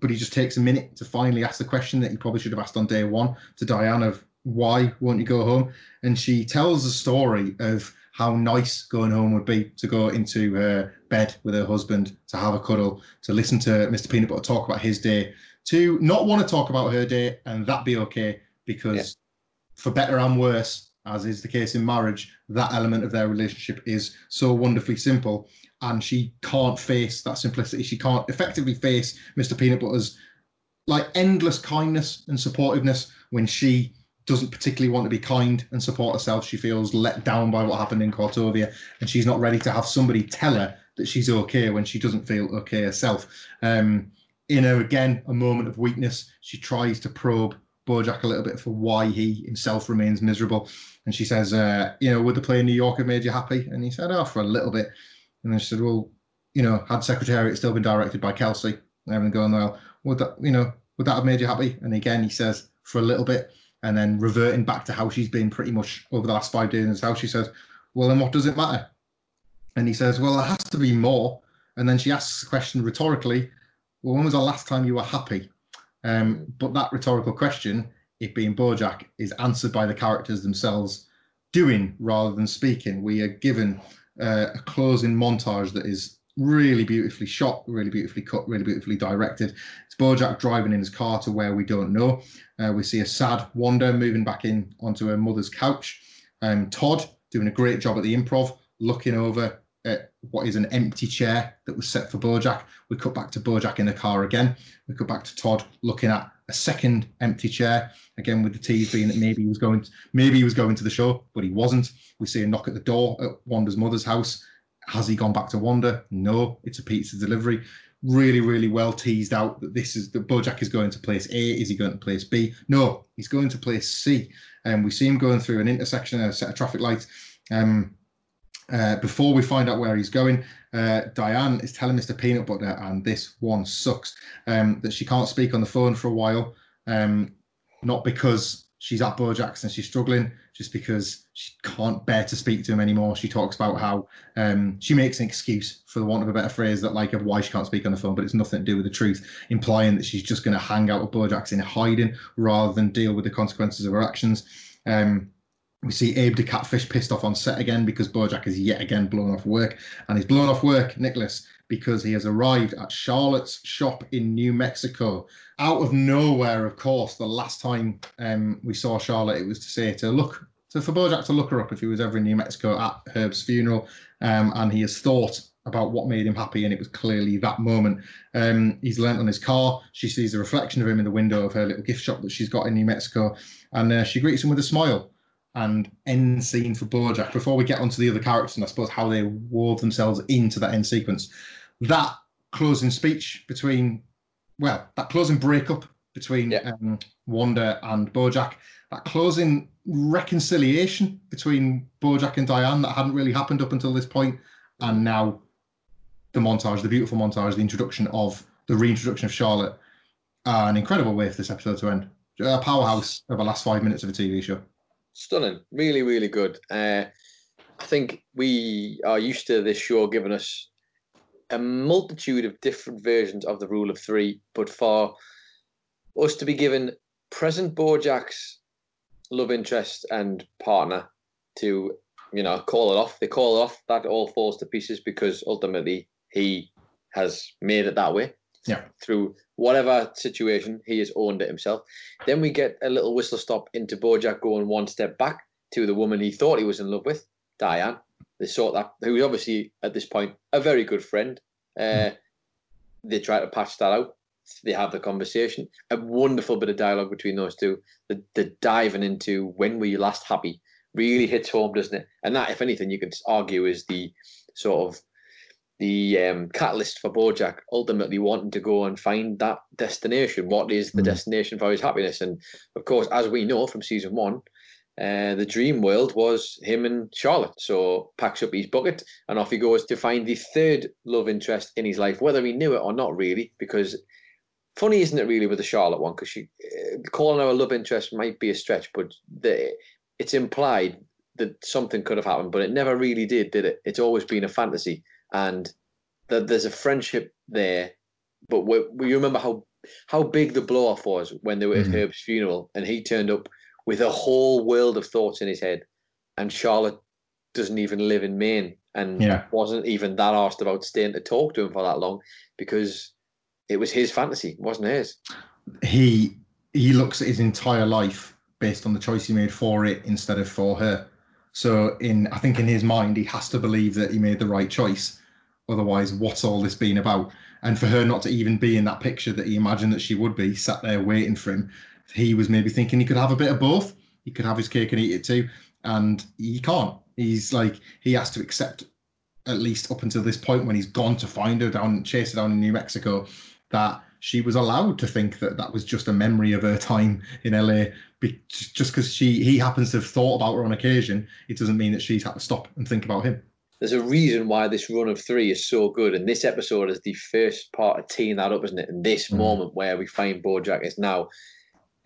C: but he just takes a minute to finally ask the question that he probably should have asked on day one to Diane of why won't you go home? And she tells the story of how nice going home would be to go into her bed with her husband, to have a cuddle, to listen to Mr. Peanut Butter talk about his day, to not want to talk about her day and that be okay because
A: Yeah.
C: for better and worse, as is the case in marriage, that element of their relationship is so wonderfully simple. And she can't face that simplicity. She can't effectively face Mr. Peanut Butter's like endless kindness and supportiveness when she doesn't particularly want to be kind and support herself. She feels let down by what happened in Cordovia, and she's not ready to have somebody tell her that she's okay when she doesn't feel okay herself. Um, in her again a moment of weakness, she tries to probe Bojack a little bit for why he himself remains miserable, and she says, uh, "You know, would the play in New York have made you happy?" And he said, "Oh, for a little bit." And then she said, "Well, you know, had Secretariat still been directed by Kelsey and everything going well, would that, you know, would that have made you happy?" And again, he says, "For a little bit." And then reverting back to how she's been pretty much over the last five days house, she says, Well, then what does it matter? And he says, Well, there has to be more. And then she asks the question rhetorically, Well, when was the last time you were happy? Um, but that rhetorical question, it being Bojack, is answered by the characters themselves doing rather than speaking. We are given uh, a closing montage that is really beautifully shot, really beautifully cut, really beautifully directed. It's Bojack driving in his car to where we don't know. Uh, we see a sad Wanda moving back in onto her mother's couch. Um, Todd doing a great job at the improv, looking over at what is an empty chair that was set for Bojack. We cut back to Bojack in the car again. We cut back to Todd looking at a second empty chair again with the tease being that maybe he was going to, maybe he was going to the show, but he wasn't. We see a knock at the door at Wanda's mother's house. Has he gone back to Wanda? No, it's a pizza delivery. Really, really well teased out that this is that Bojack is going to place A. Is he going to place B? No, he's going to place C. And we see him going through an intersection, a set of traffic lights. Um, uh, before we find out where he's going, uh, Diane is telling Mr. Peanut Butter, and this one sucks, um, that she can't speak on the phone for a while. Um, not because she's at Bojack's and she's struggling, just because she can't bear to speak to him anymore. She talks about how um, she makes an excuse, for the want of a better phrase, that like of why she can't speak on the phone, but it's nothing to do with the truth, implying that she's just going to hang out with Bojack's in hiding rather than deal with the consequences of her actions. Um, we see Abe the catfish pissed off on set again because Bojack is yet again blown off work, and he's blown off work, Nicholas, because he has arrived at Charlotte's shop in New Mexico. Out of nowhere, of course. The last time um, we saw Charlotte, it was to say to look to for Bojack to look her up if he was ever in New Mexico at Herb's funeral, um, and he has thought about what made him happy, and it was clearly that moment. Um, he's learnt on his car. She sees a reflection of him in the window of her little gift shop that she's got in New Mexico, and uh, she greets him with a smile. And end scene for Bojack. Before we get onto the other characters and I suppose how they wove themselves into that end sequence, that closing speech between, well, that closing breakup between
A: Yeah.
C: um, Wanda and Bojack, that closing reconciliation between Bojack and Diane that hadn't really happened up until this point, and now the montage, the beautiful montage, the introduction of the reintroduction of Charlotte, uh, an incredible way for this episode to end. A powerhouse of the last five minutes of a TV show.
A: Stunning, really, really good. Uh, I think we are used to this show giving us a multitude of different versions of the rule of three, but for us to be given present Bojack's love interest and partner to, you know, call it off, they call it off, that all falls to pieces because ultimately he has made it that way.
C: Yeah.
A: Through whatever situation, he has owned it himself. Then we get a little whistle stop into Bojack going one step back to the woman he thought he was in love with, Diane. They sort that, who is obviously at this point a very good friend. Uh, They try to patch that out. They have the conversation. A wonderful bit of dialogue between those two. The, the diving into when were you last happy? really hits home, doesn't it? And that, if anything, you could argue is the sort of the um, catalyst for Bojack ultimately wanting to go and find that destination. What is the
C: Mm.
A: destination for his happiness? And of course, as we know from season one, uh, the dream world was him and Charlotte. So packs up his bucket and off he goes to find the third love interest in his life, whether he knew it or not, really. Because funny, isn't it, really, with the Charlotte one? Because she uh, calling her a love interest might be a stretch, but the, it's implied that something could have happened, but it never really did, did it? It's always been a fantasy, and that there's a friendship there. But we, we remember how how big the blow off was when they were at
C: Mhm.
A: Herb's funeral, and he turned up with a whole world of thoughts in his head, and Charlotte doesn't even live in Maine and
C: Yeah.
A: wasn't even that asked about staying to talk to him for that long because it was his fantasy, it wasn't his.
C: he he looks at his entire life based on the choice he made for it instead of for her. So in I think in his mind he has to believe that he made the right choice. Otherwise, what's all this been about? And for her not to even be in that picture that he imagined that she would be, sat there waiting for him, he was maybe thinking he could have a bit of both. He could have his cake and eat it too. And he can't. He's like he has to accept at least up until this point when he's gone to find her down, chase her down in New Mexico, that she was allowed to think that that was just a memory of her time in LA. Be- just because she he happens to have thought about her on occasion, it doesn't mean that she's had to stop and think about him.
A: There's a reason why this run of three is so good, and this episode is the first part of teeing that up, isn't it? And this
C: Mhm.
A: moment where we find Bojack is now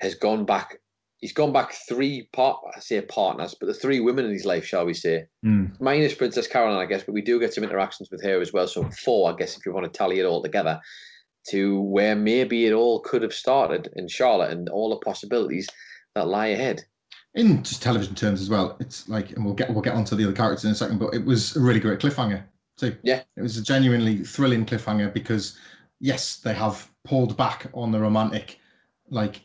A: has gone back. He's gone back three part, I say partners, but the three women in his life, shall we say, minus Princess Caroline, I guess, but we do get some interactions with her as well. So four, I guess, if you want to tally it all together, to where maybe it all could have started in Charlotte and all the possibilities that lie ahead.
C: In just television terms as well, it's like, and we'll get we'll get onto the other characters in a second, but it was a really great cliffhanger too.
A: Yeah.
C: it was a genuinely thrilling cliffhanger because yes, they have pulled back on the romantic, like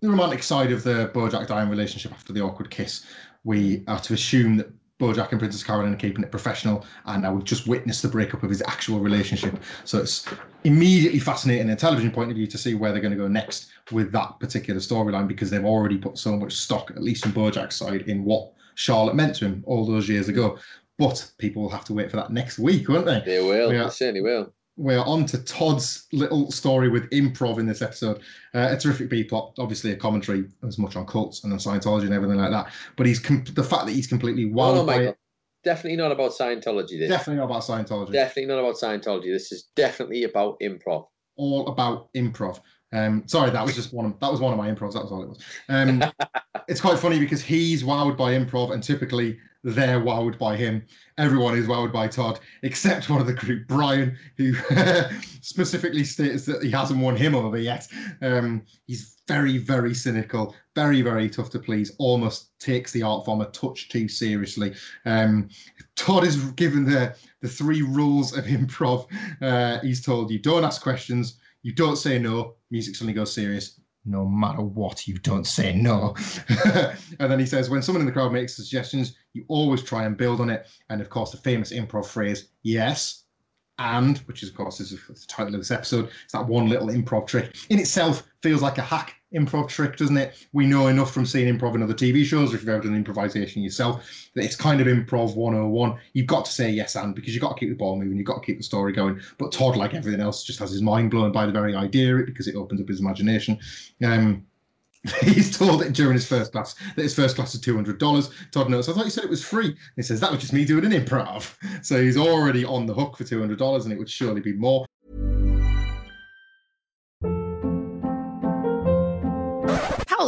C: the romantic side of the Bojack Diane relationship after the awkward kiss. We are to assume that Bojack and Princess Caroline are keeping it professional, and I would just witness the breakup of his actual relationship. So it's immediately fascinating in a television point of view to see where they're going to go next with that particular storyline because they've already put so much stock, at least from Bojack's side, in what Charlotte meant to him all those years ago. But people will have to wait for that next week, won't they?
A: They will, they certainly will.
C: We're on to Todd's little story with improv in this episode. Uh, a terrific B plot, obviously a commentary as much on cults and on Scientology and everything like that. But he's com- the fact that he's completely
A: No,
C: wild
A: no,
C: by
A: Michael.
C: it.
A: Definitely not about Scientology. This.
C: Definitely not about Scientology.
A: Definitely not about Scientology. This is definitely about improv.
C: all about improv. Um, sorry, that was just one. Of, that was one of my improvs. That was all it was. Um, it's quite funny because he's wowed by improv, and typically they're wowed by him. Everyone is wowed by Todd, except one of the group, Brian, who specifically states that he hasn't won him over yet. Um, he's very, very cynical, very, very tough to please. Almost takes the art form a touch too seriously. Um, Todd is given the the three rules of improv. Uh, he's told you don't ask questions, you don't say no, music suddenly goes serious. No matter what, you don't say no. and then he says, when someone in the crowd makes suggestions, you always try and build on it. And of course, the famous improv phrase, yes, and, which is, of course, is the title of this episode, it's that one little improv trick. In itself, feels like a hack improv trick, doesn't it? We know enough from seeing improv in other TV shows, or if you've ever done improvisation yourself, that it's kind of improv 101. You've got to say yes and because you've got to keep the ball moving, you've got to keep the story going. But Todd, like everything else, just has his mind blown by the very idea of it because it opens up his imagination. Um, he's told it during his first class that his first class is two hundred dollars. Todd notes, I thought you said it was free. He says that was just me doing an improv. So he's already on the hook for two hundred dollars, and it would surely be more.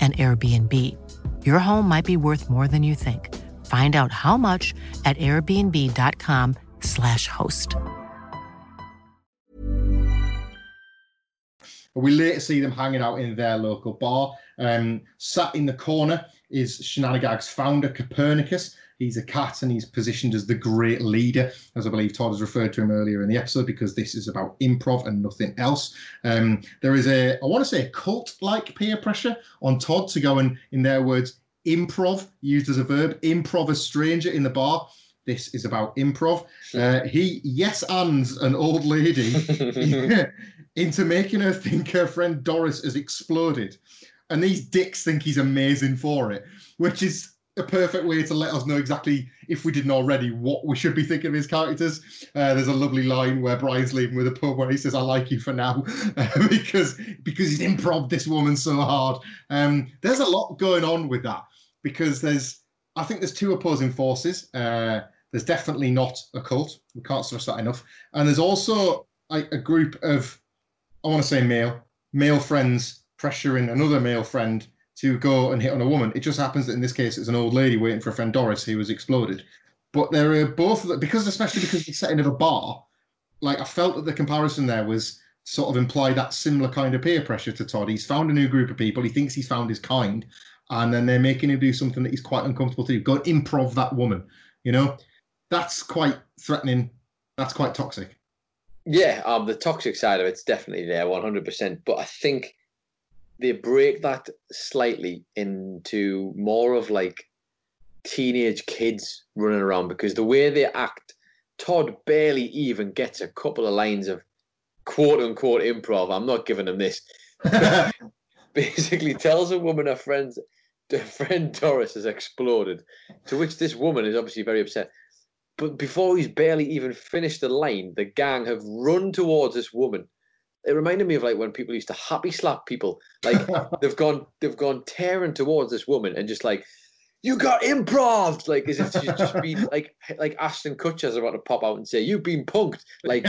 D: an Airbnb. Your home might be worth more than you think. Find out how much at airbnb.com/slash host.
C: We later see them hanging out in their local bar. Um, sat in the corner is Shenanigans founder Copernicus. He's a cat and he's positioned as the great leader, as I believe Todd has referred to him earlier in the episode, because this is about improv and nothing else. Um, there is a, I want to say, a cult like peer pressure on Todd to go and, in their words, improv, used as a verb, improv a stranger in the bar. This is about improv. Uh, he yes ands an old lady into making her think her friend Doris has exploded. And these dicks think he's amazing for it, which is a perfect way to let us know exactly, if we didn't already, what we should be thinking of his characters. Uh, there's a lovely line where Brian's leaving with a pub where he says, "I like you for now," uh, because because he's improv this woman so hard. Um, there's a lot going on with that because there's, I think there's two opposing forces. Uh, there's definitely not a cult. We can't stress that enough. And there's also like a group of, I want to say male, male friends pressuring another male friend to go and hit on a woman. It just happens that in this case, it's an old lady waiting for a friend Doris who was exploded. But there are both because, especially because the setting of a bar, like I felt that the comparison there was sort of imply that similar kind of peer pressure to Todd. He's found a new group of people. He thinks he's found his kind, and then they're making him do something that he's quite uncomfortable to do. Go improv that woman. You know, that's quite threatening. That's quite toxic.
A: Yeah, um, the toxic side of it's definitely there, one hundred percent. But I think they break that slightly into more of like teenage kids running around because the way they act, Todd barely even gets a couple of lines of quote unquote improv. I'm not giving him this. Basically, tells a woman her friend's her friend Doris has exploded, to which this woman is obviously very upset. But before he's barely even finished the line, the gang have run towards this woman it reminded me of like when people used to happy slap people. Like they've gone they've gone tearing towards this woman and just like you got improv like as if she's just been like like Ashton Kutcher's about to pop out and say you've been punked. Like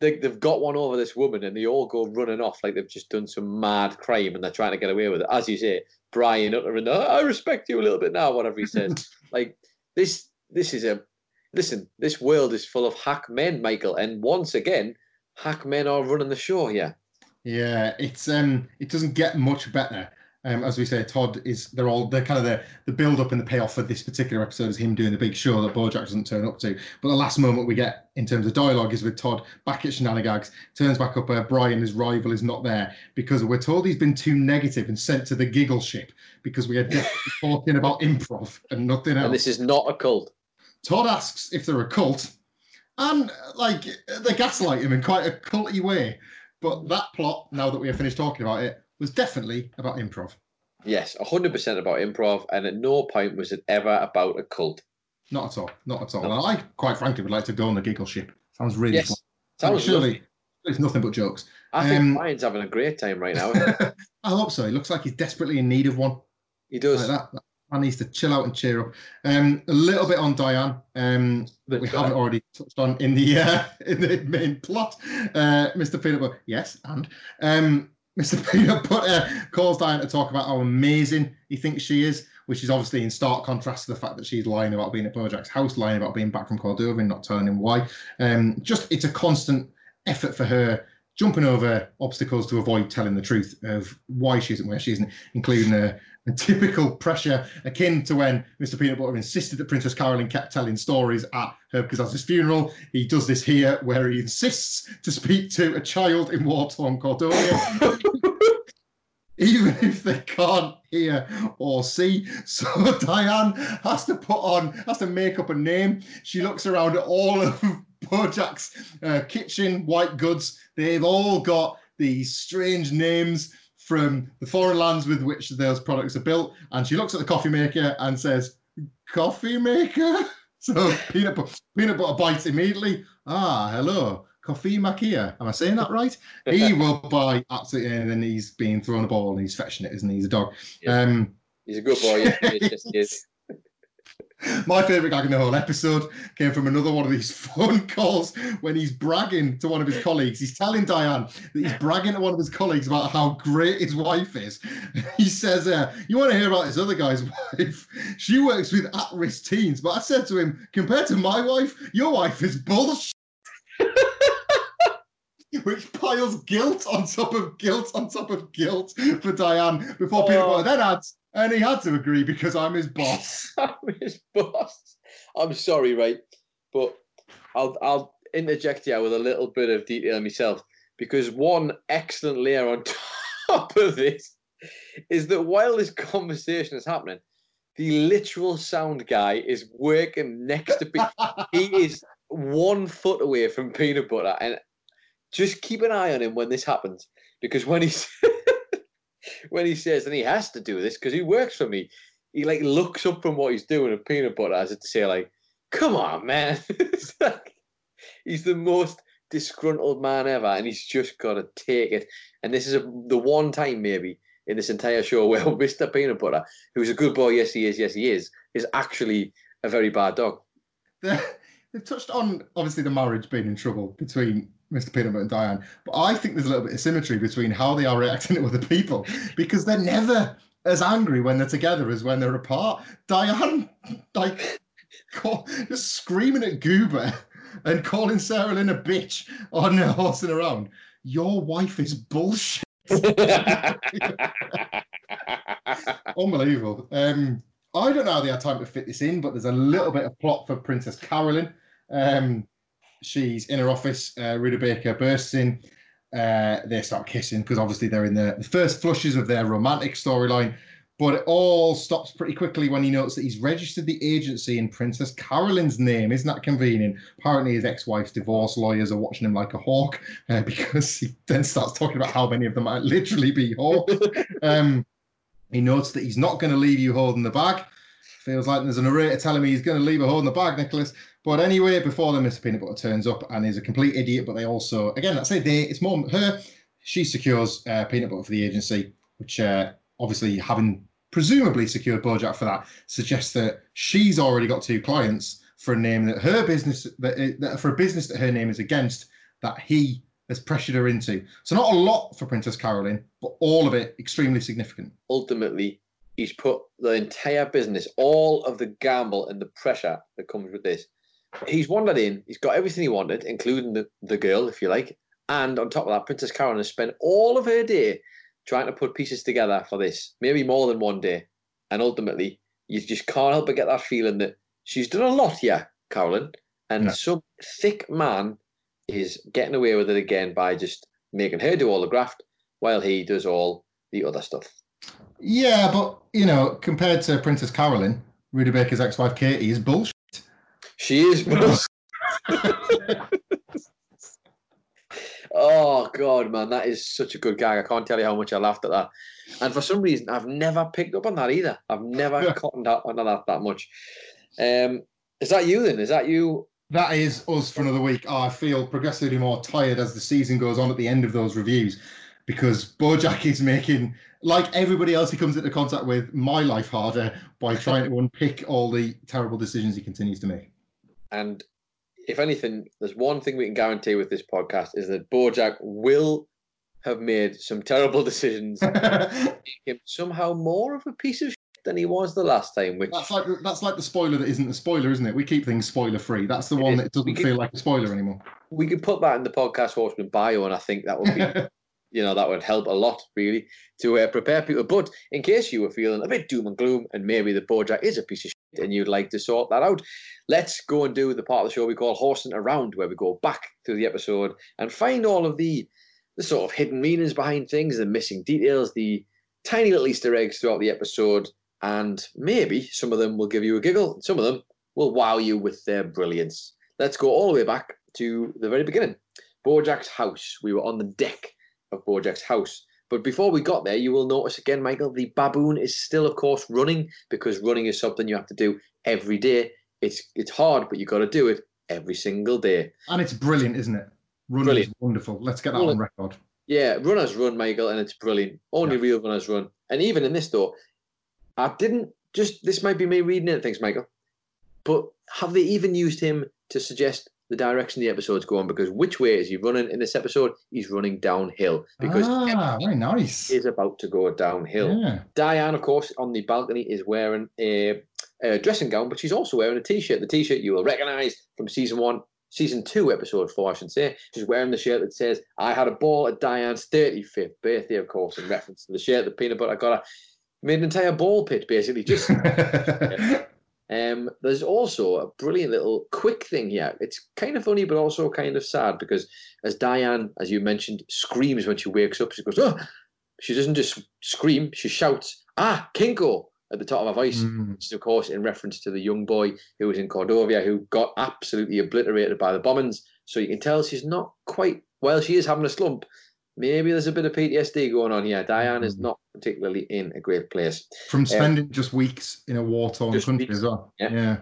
A: they, they've got one over this woman and they all go running off like they've just done some mad crime and they're trying to get away with it. As you say Brian and I respect you a little bit now whatever he says. Like this this is a listen this world is full of hack men Michael and once again Hackmen are running the show here.
C: Yeah, it's um, it doesn't get much better. Um, as we say, Todd is they're all they're kind of the the build up and the payoff for this particular episode is him doing the big show that Bojack doesn't turn up to. But the last moment we get in terms of dialogue is with Todd back at Shenanigans, turns back up where Brian, his rival, is not there because we're told he's been too negative and sent to the giggle ship because we are talking about improv and nothing else.
A: And this is not a cult.
C: Todd asks if they're a cult, and like they gaslight him in quite a culty way. But that plot, now that we have finished talking about it, was definitely about improv.
A: Yes, hundred percent about improv, and at no point was it ever about a cult.
C: Not at all. Not at all. No. I quite frankly would like to go on the giggle ship. Sounds really
A: yes.
C: fun.
A: Sounds
C: surely
A: lovely.
C: it's nothing but jokes.
A: I think
C: Um,
A: Brian's having a great time right now.
C: I hope so. He looks like he's desperately in need of one.
A: he does.
C: Like that. Man needs to chill out and cheer up. Um, a little bit on Diane um, that we
A: That's
C: haven't already touched on in the uh, in the main plot. Uh, Mr. Peanut Butter, yes, and um, Mr. Peanut Butter calls Diane to talk about how amazing he thinks she is, which is obviously in stark contrast to the fact that she's lying about being at Bojack's house, lying about being back from Cordova and not telling him why. Um, just it's a constant effort for her jumping over obstacles to avoid telling the truth of why she isn't where she isn't, including a, a typical pressure akin to when Mr. Peanut Butter insisted that Princess Caroline kept telling stories at her because that's his funeral. He does this here where he insists to speak to a child in war-torn Cordovia. Even if they can't hear or see. So Diane has to put on, has to make up a name. She looks around at all of Bojack's uh, kitchen white goods. They've all got these strange names from the foreign lands with which those products are built. And she looks at the coffee maker and says, Coffee maker? So peanut butter, peanut butter bites immediately. Ah, hello, coffee makia. Am I saying that right? he will buy absolutely anything. He's being thrown a ball and he's fetching it, isn't he? He's a dog.
A: Yeah.
C: Um,
A: He's a good boy. Yeah, he is.
C: my favourite gag in the whole episode came from another one of these phone calls when he's bragging to one of his colleagues. He's telling Diane that he's bragging to one of his colleagues about how great his wife is. He says, uh, You want to hear about this other guy's wife? She works with at risk teens. But I said to him, Compared to my wife, your wife is bullshit. Which piles guilt on top of guilt on top of guilt for Diane before
A: Oh.
C: Butter then adds, and he had to agree because I'm his boss.
A: I'm his boss. I'm sorry, right? But I'll I'll interject here with a little bit of detail myself because one excellent layer on top of this is that while this conversation is happening, the literal sound guy is working next to me. he is one foot away from peanut butter, and just keep an eye on him when this happens because when he's when he says and he has to do this because he works for me. He like looks up from what he's doing at peanut butter as to say like come on man. Like, he's the most disgruntled man ever and he's just got to take it. And this is a, the one time maybe in this entire show where mr peanut butter who's a good boy yes he is yes he is is actually a very bad dog.
C: They've touched on obviously the marriage being in trouble between Mr. Peanut and Diane, but I think there's a little bit of symmetry between how they are reacting to other people because they're never as angry when they're together as when they're apart. Diane, like, call, just screaming at Goober and calling Sarah Lynn a bitch on uh, horsing around. Your wife is bullshit. Unbelievable. Um, I don't know how they had time to fit this in, but there's a little bit of plot for Princess Carolyn. Um, she's in her office. Uh, Rutabaga bursts in. Uh, they start kissing because obviously they're in the, the first flushes of their romantic storyline. But it all stops pretty quickly when he notes that he's registered the agency in Princess Carolyn's name. Isn't that convenient? Apparently, his ex wife's divorce lawyers are watching him like a hawk uh, because he then starts talking about how many of them might literally be hawks. um, he notes that he's not going to leave you holding the bag. Feels like there's a narrator telling me he's going to leave a hole in the bag, Nicholas. But anyway, before then, Mr. Peanut Butter turns up and is a complete idiot. But they also, again, let's say they, it's more her. She secures uh, Peanut Butter for the agency, which uh, obviously having presumably secured Bojack for that suggests that she's already got two clients for a name that her business that, that for a business that her name is against that he has pressured her into. So not a lot for Princess Caroline, but all of it extremely significant.
A: ultimately he's put the entire business, all of the gamble and the pressure that comes with this. He's wandered in, he's got everything he wanted, including the, the girl, if you like. And on top of that, Princess Caroline has spent all of her day trying to put pieces together for this, maybe more than one day. And ultimately, you just can't help but get that feeling that she's done a lot here, Carolyn. And
C: Yeah.
A: some thick man is getting away with it again by just making her do all the graft while he does all the other stuff.
C: Yeah, but you know, compared to Princess Caroline, Rutabaga's ex-wife Katie is bullshit.
A: She is. Bullshit. oh god, man, that is such a good gag. I can't tell you how much I laughed at that. And for some reason, I've never picked up on that either. I've never
C: Yeah.
A: cottoned out on that that much. Um, is that you then? Is that you?
C: That is us for another week. I feel progressively more tired as the season goes on at the end of those reviews because Bojack is making, like everybody else he comes into contact with, my life harder by trying to unpick all the terrible decisions he continues to make.
A: And if anything, there's one thing we can guarantee with this podcast is that Bojack will have made some terrible decisions, make him somehow more of a piece of shit than he was the last time. Which
C: that's like that's like the spoiler that isn't a spoiler, isn't it? We keep things spoiler free. That's the one
A: is.
C: that doesn't
A: keep-
C: feel like a spoiler anymore.
A: we could put that in the podcast horseman bio, and I think that would be, you know, that would help a lot really to uh, prepare people. But in case you were feeling a bit doom and gloom, and maybe the Bojack is a piece of shit, and you'd like to sort that out, let's go and do the part of the show we call horsing around, where we go back through the episode and find all of the the sort of hidden meanings behind things, the missing details, the tiny little Easter eggs throughout the episode, and maybe some of them will give you a giggle, and some of them will wow you with their brilliance. Let's go all the way back to the very beginning. Bojack's house. We were on the deck of Bojack's house. But before we got there, you will notice again, Michael, the baboon is still, of course, running because running is something you have to do every day. It's it's hard, but you got to do it every single day.
C: And it's brilliant, isn't it? Running
A: Brilliant.
C: is wonderful. Let's get that on record.
A: Yeah, runners run, Michael, and it's brilliant. Only
C: Yeah.
A: real runners run. And even in this, though, I didn't just, this might be me reading into things, Michael, but have they even used him to suggest the direction the episode's going? Because which way is he running in this episode? He's running downhill because
C: ah, very nice.
A: is about to go downhill.
C: Yeah.
A: Diane, of course, on the balcony is wearing a, a dressing gown, but she's also wearing a t-shirt. The t-shirt you will recognise from season one, season two, episode four, I should say. She's wearing the shirt that says, "I had a ball at Diane's 35th birthday," of course, in reference to the shirt, the peanut butter I got a made an entire ball pit basically. Just um, there's also a brilliant little quick thing here. It's kind of funny, but also kind of sad because as Diane, as you mentioned, screams when she wakes up, she goes, "Oh!" She doesn't just scream; she shouts, "Ah, Kinko!" at the top of her voice.
C: Mm.
A: Which is, of course, in reference to the young boy who was in Cordovia who got absolutely obliterated by the bombings. So you can tell she's not quite. Well, she is having a slump. Maybe there's a bit of PTSD going on here. Diane is
C: Mm.
A: not particularly in a great place.
C: From spending just weeks in a war torn country
A: weeks,
C: as well.
A: yeah.
C: yeah.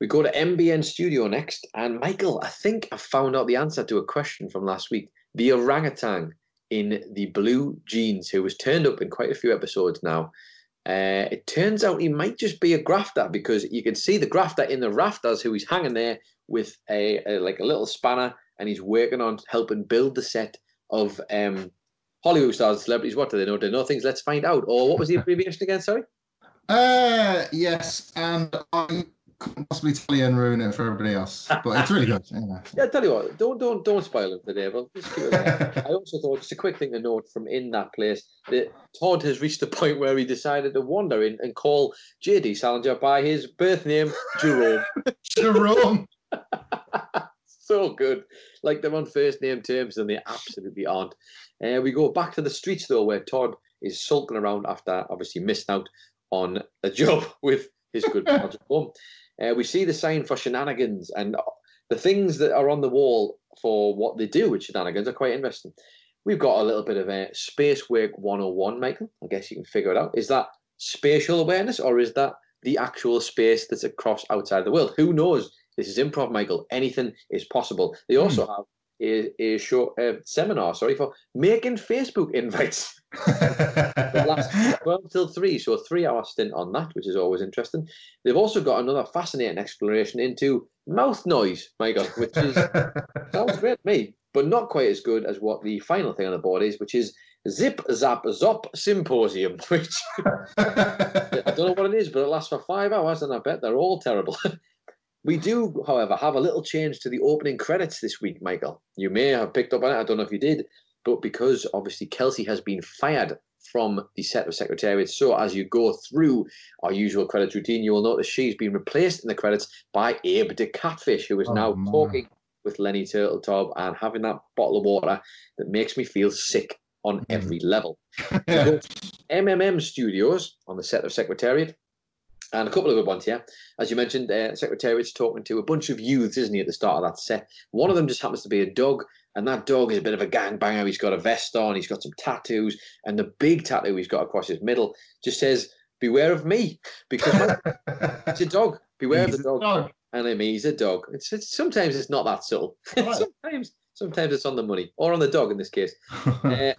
A: We go to MBN Studio next, and Michael, I think I found out the answer to a question from last week. The orangutan in the blue jeans, who was turned up in quite a few episodes now. Uh, it turns out he might just be a grafter because you can see the grafter in the rafters, who he's hanging there with a, a like a little spanner, and he's working on helping build the set of um, Hollywood stars and celebrities. What do they know? Do they know things? Let's find out. Or what was the abbreviation again? Sorry.
C: Uh, yes, and I couldn't possibly tell you and ruin it for everybody else, but it's really good. Yeah.
A: Yeah, I tell you what, don't don't don't spoil it today, but just keep it there. I also thought just a quick thing to note from in that place that Todd has reached a point where he decided to wander in and call JD Salinger by his birth name, Jerome.
C: Jerome.
A: So good. Like they're on first name terms and they absolutely aren't. Uh, we go back to the streets though, where Todd is sulking around after obviously missing out on a job with his good pal Jerome. Uh, we see the sign for shenanigans and the things that are on the wall for what they do with shenanigans are quite interesting. We've got a little bit of a space work 101, Michael. I guess you can figure it out. Is that spatial awareness or is that the actual space that's across outside the world? Who knows? This is improv, Michael. Anything is possible. They also have a, a short uh, seminar, sorry, for making Facebook invites. It lasts 12 till 3, so a three hour stint on that, which is always interesting. They've also got another fascinating exploration into mouth noise, Michael, which is sounds great to me, but not quite as good as what the final thing on the board is, which is Zip Zap Zop Symposium, which I don't know what it is, but it lasts for five hours, and I bet they're all terrible. We do, however, have a little change to the opening credits this week, Michael. You may have picked up on it. I don't know if you did, but because obviously Kelsey has been fired from the set of Secretariat, so as you go through our usual credits routine, you will notice she's been replaced in the credits by Abe the Catfish, who is
C: Oh,
A: now
C: man.
A: talking with Lenny Turteltaub and having that bottle of water that makes me feel sick on
C: Mm.
A: every level. MMM Studios on the set of Secretariat. And a couple of good ones here. As you mentioned, uh, Secretariat's talking to a bunch of youths, isn't he, at the start of that set? One of them just happens to be a dog, and that dog is a bit of a gangbanger. He's got a vest on, he's got some tattoos, and the big tattoo he's got across his middle just says, Beware of me, because my- it's a dog. Beware
C: He's
A: of the dog.
C: dog.
A: And I mean, he's a dog. It's, it's sometimes it's not that subtle.
C: Right.
A: sometimes, sometimes it's on the money or on the dog in this case. Uh,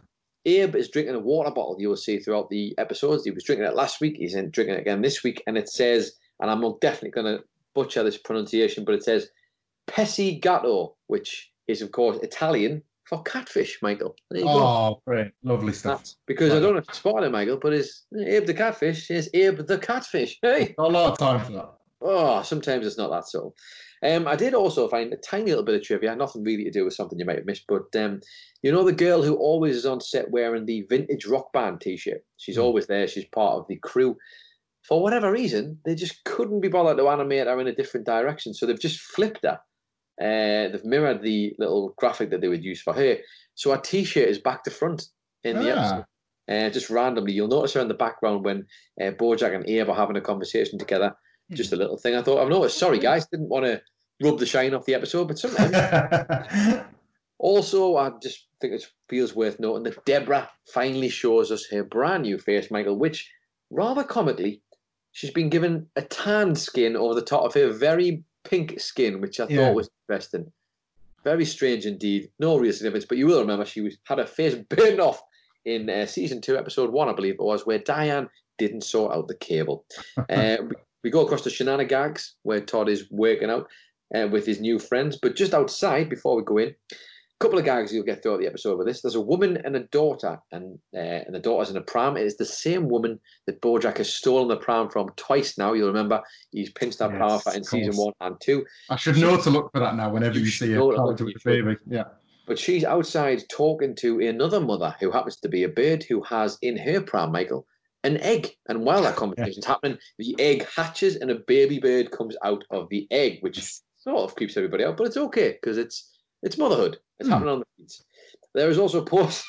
A: Abe is drinking a water bottle. You will see throughout the episodes. He was drinking it last week. He's drinking it again this week, and it says, and I'm definitely going to butcher this pronunciation, but it says Pesci Gatto, which is of course Italian for catfish. Michael, there you go.
C: oh, great. Lovely stuff.
A: That's because I don't know if you spotted it, Michael, but it's Abe the catfish. Is Abe the catfish? Hey.
C: Got a lot of time for that.
A: Oh, sometimes it's not that subtle. Um, I did also find a tiny little bit of trivia, nothing really to do with something you might have missed, but um, you know the girl who always is on set wearing the vintage rock band T-shirt. She's
C: Mm.
A: always there. She's part of the crew. For whatever reason, they just couldn't be bothered to animate her in a different direction, so they've just flipped her. Uh, they've mirrored the little graphic that they would use for her. So her T-shirt is back to front in the
C: Ah.
A: episode. Uh, just randomly, you'll notice her in the background when uh, Bojack and Abe are having a conversation together. Just a little thing I thought I've noticed. Sorry, guys, didn't want to rub the shine off the episode, but sometimes. also, I just think it feels worth noting that Deborah finally shows us her brand new face, Michael, which rather comically, she's been given a tanned skin over the top of her very pink skin, which I
C: Yeah.
A: thought was interesting. Very strange indeed. No real significance, but you will remember she was had her face burned off in uh, season two, episode one, I believe it was, where Diane didn't sort out the cable. uh, we, we go across to Shenanigans, where Todd is working out uh, with his new friends. But just outside, before we go in, a couple of gags you'll get throughout the episode with this. There's a woman and a daughter, and uh, and the daughter's in a pram. It is the same woman that Bojack has stolen the pram from twice now. You'll remember he's pinched that pram
C: Yes,
A: off in season one and two.
C: I should know to look for that now whenever
A: You
C: you, see a
A: know to
C: character
A: look
C: with a
A: it.
C: baby. Yeah.
A: But she's outside talking to another mother who happens to be a bird who has in her pram, Michael, an egg. And while that conversation's happening, the egg hatches and a baby bird comes out of the egg, which sort of creeps everybody out, but it's okay because it's it's motherhood. It's
C: Hmm.
A: happening on the feeds. There is also post-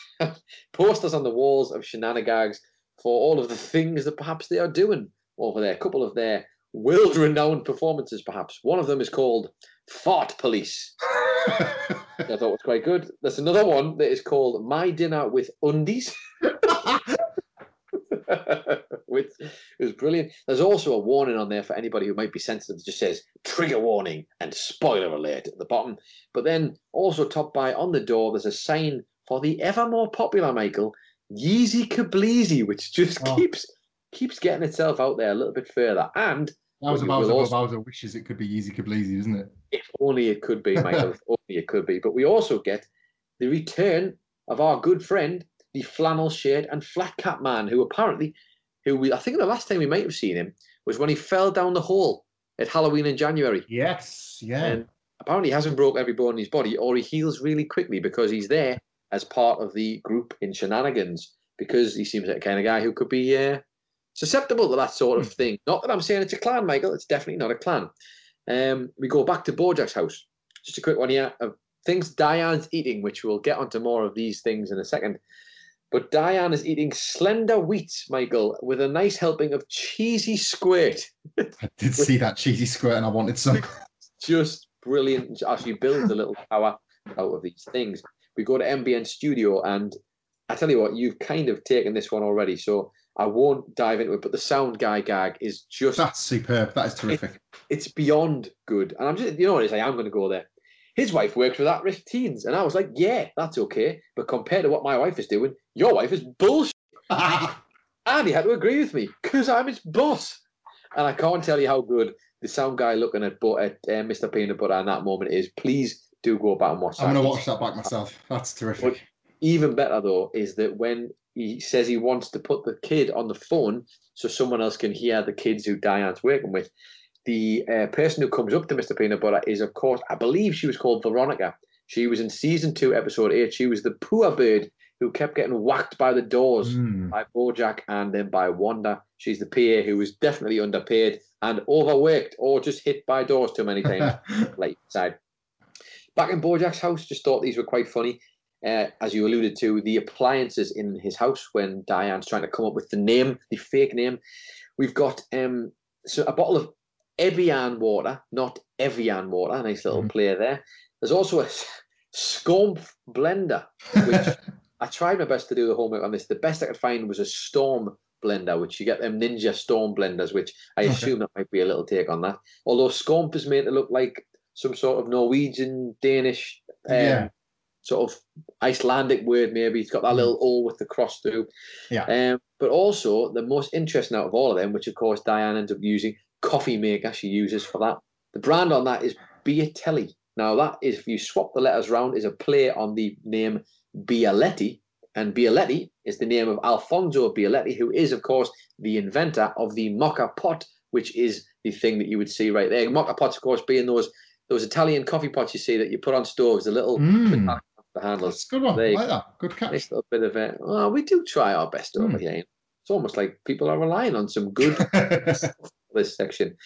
A: posters on the walls of shenanigans for all of the things that perhaps they are doing over there. A couple of their world-renowned performances, perhaps. One of them is called Fart Police. I thought was quite good. There's another one that is called My Dinner with Undies, which was brilliant. There's also a warning on there for anybody who might be sensitive. It just says trigger warning and spoiler alert at the bottom. But then also top by on the door, there's a sign for the ever more popular Michael Yeezy Kableezy, which just
C: Oh.
A: keeps keeps getting itself out there a little bit further. And
C: That was
A: But you
C: about as
A: also-
C: Bowser wishes it could be Yeezy Kableezy, isn't it?
A: If only it could be, Michael. if only it could be. But we also get the return of our good friend, the flannel shirt and flat cap man, who apparently, who we, I think the last time we might have seen him was when he fell down the hole at Halloween in January.
C: Yes, yeah.
A: And apparently he hasn't broke every bone in his body, or he heals really quickly because he's there as part of the group in shenanigans. Because he seems like a kind of guy who could be uh, susceptible to that sort of thing. Not that I'm saying it's a clan, Michael. It's definitely not a clan. Um, we go back to Bojack's house. Just a quick one here of things Diane's eating, which we'll get onto more of these things in a second. But Diane is eating slender wheat, Michael, with a nice helping of cheesy squirt.
C: I did see that cheesy squirt and I wanted some.
A: just brilliant as she builds a little tower out of these things. We go to MBN Studio, and I tell you what, you've kind of taken this one already, so I won't dive into it. But the sound guy gag is just
C: That's superb. That is terrific.
A: it's beyond good. And I'm just you know what it is, I am going to go there. His wife works with at-risk teens, and I was like, yeah, that's okay. But compared to what my wife is doing, your wife is bullshit. And he had to agree with me because I'm his boss. And I can't tell you how good the sound guy looking at, but at uh, Mr. Peanut Butter in that moment is. Please do go back and watch that.
C: I'm going to watch that back myself. That's terrific.
A: Even better though is that when he says he wants to put the kid on the phone so someone else can hear the kids who Diane's working with, the uh, person who comes up to Mr. Peanut Butter is, of course, I believe she was called Veronica. She was in season two, episode eight. She was the poor bird who kept getting whacked by the doors
C: Mm.
A: by Bojack and then by Wanda. She's the PA who was definitely underpaid and overworked or just hit by doors too many times. late side. Back in Bojack's house, just thought these were quite funny. Uh, as you alluded to, the appliances in his house when Diane's trying to come up with the name, the fake name. We've got um, so a bottle of Evian water, not Evian water. Nice little
C: Mhm.
A: play there. There's also a Scomp blender, which I tried my best to do the homework on this. The best I could find was a Storm blender, which you get them Ninja Storm blenders, which I
C: Okay.
A: assume that might be a little take on that. Although Scomp is made to look like some sort of Norwegian, Danish, um,
C: Yeah.
A: sort of Icelandic word, maybe. It's got that little O with the cross through.
C: Yeah.
A: Um, but also, the most interesting out of all of them, which of course Diane ends up using, coffee maker she uses for that. The brand on that is Biatelli. Now, that is, if you swap the letters round, is a play on the name Bialetti. And Bialetti is the name of Alfonso Bialetti, who is, of course, the inventor of the mocha pot, which is the thing that you would see right there. Mocha pots, of course, being those those Italian coffee pots you see that you put on stoves, the little
C: Mm.
A: the handles.
C: That's a good one.
A: There
C: like that. Good catch.
A: Nice little bit of it. Well, we do try our best over
C: Hmm.
A: here. It's almost like people are relying on some good this section.